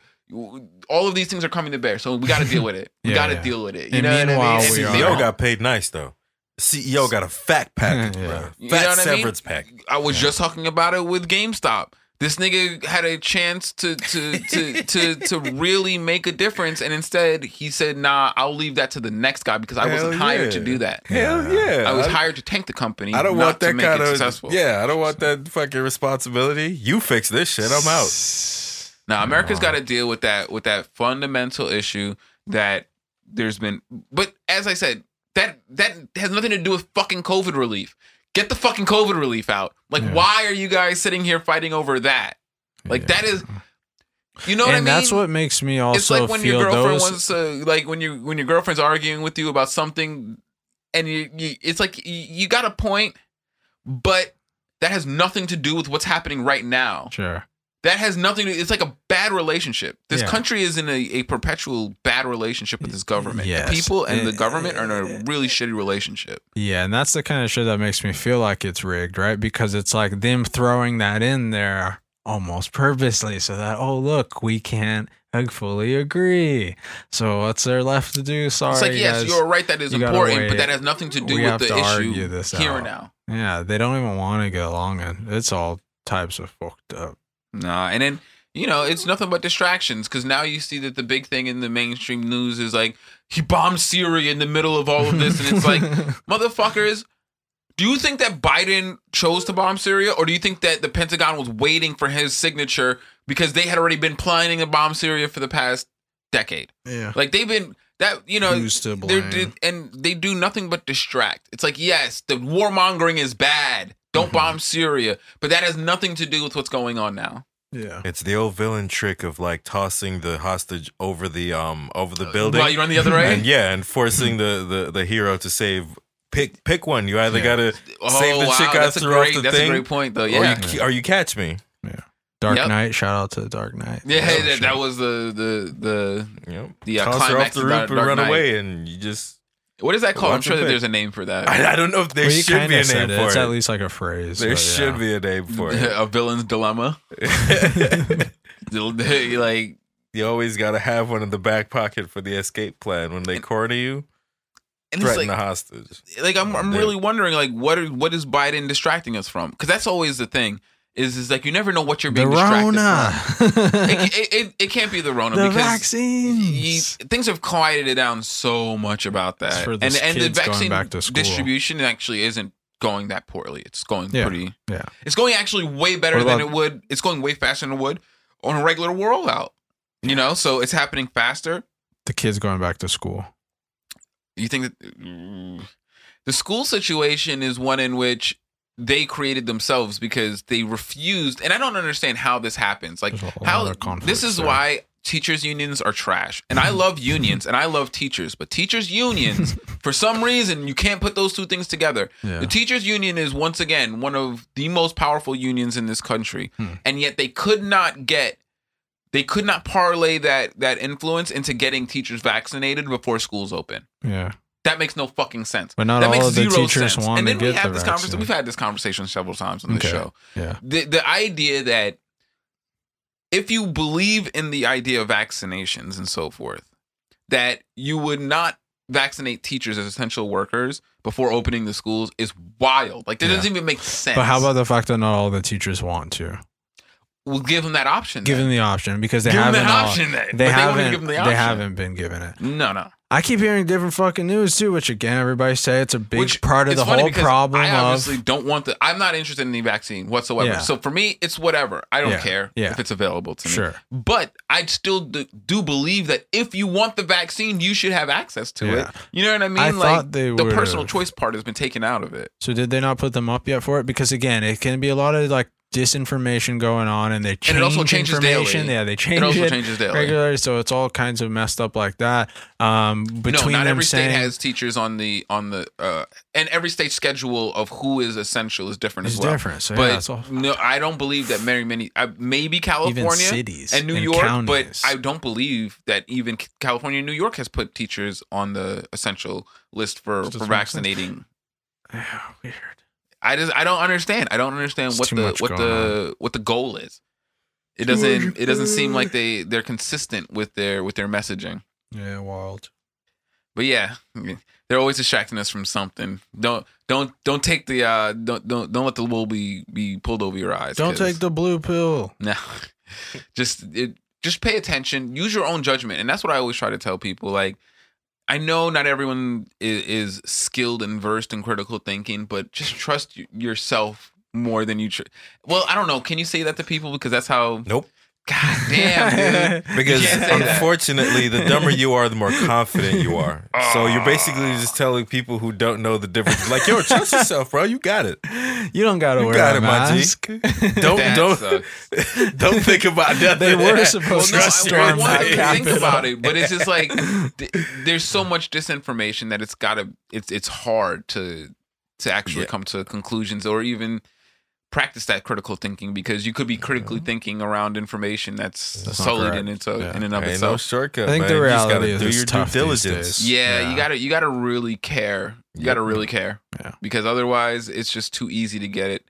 S2: all of these things are coming to bear. So we got to <laughs> deal with it. We
S4: Yeah,
S2: got to
S4: yeah.
S2: deal with it. You
S4: And
S2: know what I mean?
S4: we
S2: And
S4: are-
S3: CEO got paid nice though. CEO got a fat package, <laughs>
S4: Yeah.
S3: bro.
S2: You
S3: Fat
S2: know what I mean?
S3: severance pack.
S2: I was just talking about it with GameStop. This nigga had a chance to to to to <laughs> to really make a difference, and instead he said, "Nah, I'll leave that to the next guy because I wasn't hired
S3: yeah.
S2: to do that.
S3: Hell yeah!
S2: I was
S3: I-
S2: hired to tank the company.
S3: I don't
S2: not
S3: want
S2: to
S3: that
S2: make
S3: kind
S2: it
S3: of
S2: successful.
S3: yeah. I don't want that fucking responsibility. You fix this shit. I'm out. <sighs>
S2: Now America's got to deal with that with that fundamental issue that there's been. But as I said, that that has nothing to do with fucking COVID relief. Get the fucking COVID relief out. Like,
S4: Yeah.
S2: why are you guys sitting here fighting over that? Like
S4: Yeah.
S2: that is, you know what
S4: and
S2: I mean?
S4: that's what makes me also
S2: it's like when
S4: feel
S2: your girlfriend
S4: those.
S2: wants to like when you when your girlfriend's arguing with you about something and you, you it's like you, you got a point but that has nothing to do with what's happening right now
S4: sure.
S2: That has nothing to it's like a bad relationship this
S4: Yeah.
S2: country is in a, a perpetual bad relationship with this government
S4: Yes.
S2: the people and the government are in a really shitty relationship
S4: Yeah, and that's the kind of shit that makes me feel like it's rigged, right? Because it's like them throwing that in there almost purposely so that, oh, look, we can't fully agree. So what's there left to do? Sorry.
S2: it's like yes
S4: guys.
S2: you're right that is important but that has nothing to do
S4: We
S2: with
S4: have
S2: the
S4: to argue
S2: issue
S4: this
S2: here
S4: out.
S2: now
S4: Yeah, they don't even want to get along, and it's all types of fucked up.
S2: Nah, and then you know it's nothing but distractions because now you see that the big thing in the mainstream news is like he bombed Syria in the middle of all of this, and it's like <laughs> motherfuckers. Do you think that Biden chose to bomb Syria, or do you think that the Pentagon was waiting for his signature because they had already been planning to bomb Syria for the past decade?
S4: yeah.
S2: Like they've been that you know
S4: Who's to blame?
S2: did- and they do nothing but distract. It's like yes, the warmongering is bad. Don't
S4: Mhm.
S2: bomb Syria, but that has nothing to do with what's going on now.
S4: Yeah.
S3: It's the old villain trick of like tossing the hostage over the um over the building.
S2: While you run the other way.
S3: and yeah, and forcing the, the the hero to save. Pick pick one. You either
S4: Yeah.
S3: gotta
S2: Oh,
S3: save the
S2: wow,
S3: chick
S2: that's a
S3: after off
S2: great,
S3: the
S2: that's
S3: thing,
S2: a great point, though.
S3: or
S2: Yeah,
S3: you or you catch me. Yeah.
S4: Dark
S2: Yep.
S4: Knight. Shout out to Dark Knight.
S2: yeah. Hey, that, that was the the the
S3: Yep.
S2: the uh,
S3: Toss her off the
S2: of
S3: roof and
S2: Dark
S3: run
S2: Knight.
S3: away, and you just.
S2: What is that called? I'm sure that there's a name for that.
S3: I, I don't know if there
S4: Well,
S3: should be a name
S4: it.
S3: for it.
S4: It's at least like a phrase.
S3: there
S4: but
S3: should
S4: yeah.
S3: be a name for <laughs> it.
S2: a villain's dilemma. <laughs> <laughs> Like
S3: you always gotta have one in the back pocket for the escape plan when they corner you.
S2: and
S3: Threaten
S2: like
S3: the hostage.
S2: like I'm I'm really wondering like what are, what is Biden distracting us from? Because that's always the thing. Is is like you never know what you're
S4: The
S2: being distracted
S4: Rona.
S2: from. <laughs> It, it, it, it can't be the Rona
S4: the
S2: because
S4: vaccines.
S2: you, things have quieted it down so much about that,
S4: It's for
S2: and and the vaccine
S4: back to
S2: distribution actually isn't going that poorly. It's going
S4: Yeah.
S2: pretty.
S4: Yeah.
S2: It's going actually way better
S4: What
S2: than it would. It's going way faster than it would on a regular rollout. You know, so it's happening faster.
S4: the kids going back to school.
S2: You think that mm, the school situation is one in which they created themselves because they refused, and I don't understand how this happens. Like
S4: There's a lot
S2: how this is
S4: there.
S2: why teachers unions are trash and i love <laughs> unions and i love teachers but teachers unions <laughs> for some reason you can't put those two things together
S4: Yeah.
S2: the teachers union is once again one of the most powerful unions in this country
S4: Hmm.
S2: and yet they could not get they could not parlay that that influence into getting teachers vaccinated before schools open
S4: Yeah.
S2: That makes no fucking sense
S4: But not
S2: that
S4: all
S2: makes
S4: of the
S2: zero
S4: teachers
S2: sense.
S4: want
S2: and
S4: to
S2: then we
S4: get
S2: have
S4: the
S2: this conversation we've had this conversation several times on the
S4: Okay.
S2: show
S4: Yeah.
S2: the the idea that if you believe in the idea of vaccinations and so forth, that you would not vaccinate teachers as essential workers before opening the schools is wild. Like that
S4: Yeah.
S2: doesn't even make sense.
S4: But how about the fact that not all the teachers want to?
S2: we'll give them that option?
S4: Give
S2: then.
S4: them the option because they
S2: give
S4: haven't.
S2: that
S4: all-
S2: option. Then.
S4: They
S2: But
S4: haven't.
S2: them the
S4: They haven't been given it.
S2: No, no.
S4: I keep hearing different fucking news too, which again, everybody say it's a big
S2: Which
S4: part of the whole problem
S2: I obviously
S4: of.
S2: don't want the. I'm not interested in the vaccine whatsoever.
S4: Yeah.
S2: So for me, it's whatever. I don't
S4: Yeah.
S2: care
S4: Yeah.
S2: if it's available to me.
S4: Sure.
S2: But I still do, do believe that if you want the vaccine, you should have access to it. You know what I mean?
S4: I
S2: like
S4: thought they
S2: the
S4: would've-
S2: personal choice part has been taken out of it.
S4: So did they not put them up yet for it? Because again, it can be a lot of like disinformation going on, and they change
S2: And it also changes
S4: information.
S2: daily.
S4: Yeah, they
S2: It
S4: change
S2: also
S4: it
S2: changes daily.
S4: regularly, so it's all kinds of messed up like that. Um, between
S2: no, not every
S4: saying,
S2: state has teachers on the on the uh, and every state schedule of who is essential is different
S4: It's
S2: as well.
S4: different, so yeah,
S2: but
S4: it's all-
S2: no, I don't believe that very many. Uh, maybe California,
S4: cities
S2: and New
S4: and
S2: York,
S4: counties.
S2: but I don't believe that even California and New York has put teachers on the essential list for for vaccinating. <sighs>
S4: Ah, weird.
S2: I just I don't understand. I don't understand
S4: It's
S2: what the what
S4: going
S2: the what the goal is. it doesn't it doesn't seem like they they're consistent with their with their messaging.
S4: Yeah, wild.
S2: But yeah, they're always distracting us from something. Don't don't don't take the uh don't don't don't let the wool be be pulled over your eyes.
S4: Don't take the blue pill. <laughs>
S2: no. just it just pay attention. Use your own judgment, and that's what I always try to tell people. Like I know not everyone is, is skilled and versed in critical thinking, but just trust yourself more than you. Tr- well, I don't know. Can you say that to people because that's how?
S3: Nope.
S2: God damn, dude. <laughs>
S3: Because
S2: You can't say that.
S3: unfortunately, the dumber you are, the more confident you are. So you're basically just telling people who don't know the difference, like, yo, trust <laughs> yourself, bro. You got it.
S4: You don't gotta
S3: You
S4: wear
S3: got
S4: a
S3: it, my G. Don't
S2: That
S3: don't
S2: sucks.
S3: don't think about that.
S4: They were supposed
S2: Well,
S4: to
S2: I,
S4: storm
S2: I want
S4: that
S2: think about it, but it's just like th- there's so much disinformation that it's gotta it's it's hard to to actually
S3: Yeah.
S2: come to conclusions or even practice that critical thinking because you could be critically thinking around information that's,
S4: That's
S2: solid in its uh,
S4: Yeah.
S2: in and of
S3: Ain't no
S2: itself.
S3: shortcut.
S4: I think
S3: man.
S4: the
S3: You just gotta
S4: reality is
S3: do your
S4: tough
S3: due diligence.
S2: yeah,
S4: Yeah.
S2: you gotta you gotta really care. You gotta really care.
S4: Yeah.
S2: Because otherwise, it's just too easy to get it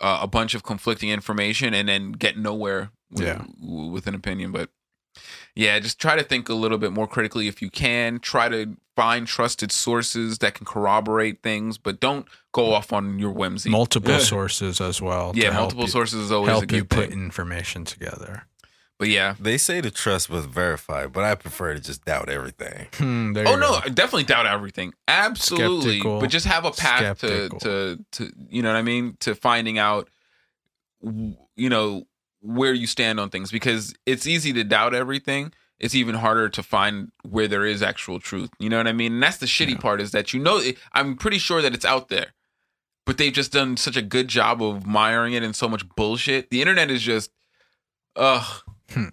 S2: uh, a bunch of conflicting information and then get nowhere with,
S4: Yeah.
S2: with an opinion. But yeah, just try to think a little bit more critically if you can. Try to find trusted sources that can corroborate things, but don't go off on your whimsy.
S4: Multiple
S2: Yeah.
S4: sources as well.
S2: yeah, multiple
S4: you-
S2: sources is always a
S4: Help you
S2: good
S4: put
S2: thing.
S4: information together.
S2: But yeah.
S3: They say to trust but verify, but I prefer to just doubt everything. <laughs>
S4: Hmm,
S2: Oh no,
S4: go.
S2: I definitely doubt everything. Absolutely,
S4: Skeptical.
S2: but just have a path to
S4: Skeptical.
S2: to to you know what I mean to finding out you know where you stand on things because it's easy to doubt everything. It's even harder to find where there is actual truth. You know what I mean? And that's the shitty
S4: Yeah.
S2: part is that you know I'm pretty sure that it's out there. But they've just done such a good job of miring it in so much bullshit. The internet is just ugh
S4: Hmm.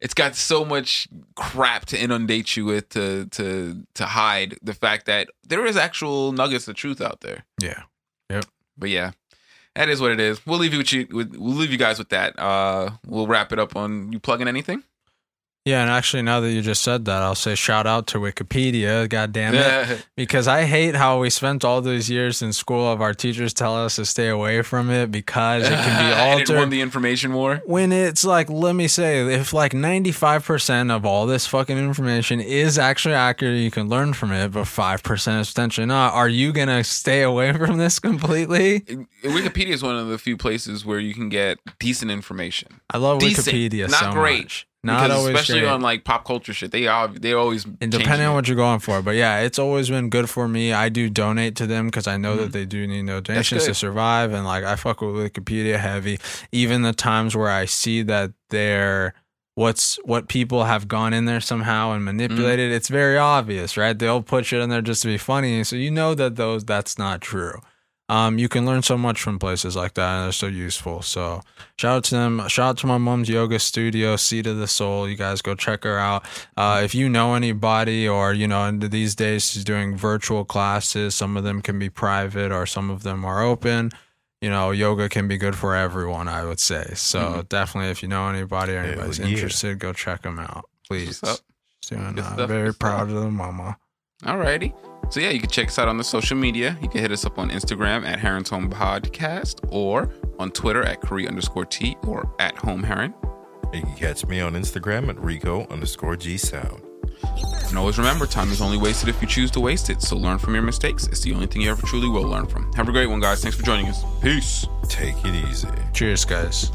S2: it's got so much crap to inundate you with to to to hide the fact that there is actual nuggets of truth out there.
S4: Yeah. Yep.
S2: But yeah, that is what it is. We'll leave you with you. With, we'll leave you guys with that. Uh, we'll wrap it up on you plugging anything.
S4: Yeah, and actually, now that you just said that, I'll say shout out to Wikipedia. God damn it. <laughs> Because I hate how we spent all these years in school of our teachers tell us to stay away from it because it can be <laughs>
S2: And it won the information war.
S4: when it's like, let me say, if like 95% of all this fucking information is actually accurate, you can learn from it, but 5% is potentially not, are you going to stay away <laughs> from this completely?
S2: Wikipedia is one of the few places where you can get decent information.
S4: I love
S2: Decent,
S4: Wikipedia
S2: not
S4: so
S2: great,
S4: much. Not
S2: because
S4: always
S2: especially
S4: great.
S2: on like pop culture shit, they all they always
S4: and depending on
S2: it.
S4: what you're going for. But yeah, it's always been good for me. I do donate to them because I know that mm-hmm. they do need no donations to survive. And like I fuck with Wikipedia heavy. Even the times where I see that they're what's what people have gone in there somehow and mm-hmm. manipulated, it's very obvious, right? They'll put shit in there just to be funny. So you know that those that's not true. Um, you can learn so much from places like that, and they're so useful. So shout out to them. Shout out to my mom's yoga studio, Seat of the Soul. You guys go check her out. Uh, if you know anybody, or you know, these days she's doing virtual classes. Some of them can be private, or some of them are open. You know, yoga can be good for everyone. I would say. So
S2: Mhm.
S4: definitely, if you know anybody or anybody's
S3: yeah.
S4: interested, go check them out, please. She's doing, uh, very proud of the mama.
S2: Alrighty. So yeah, you can check us out on the social media. You can hit us up on Instagram at Heron's Home Podcast or on Twitter at Korea underscore T or at Home Heron.
S3: You can catch me on Instagram at Rico underscore G Sound.
S2: And always remember, time is only wasted if you choose to waste it. So learn from your mistakes. It's the only thing you ever truly will learn from. Have a great one, guys. Thanks for joining us. Peace.
S3: Take it easy.
S4: Cheers, guys.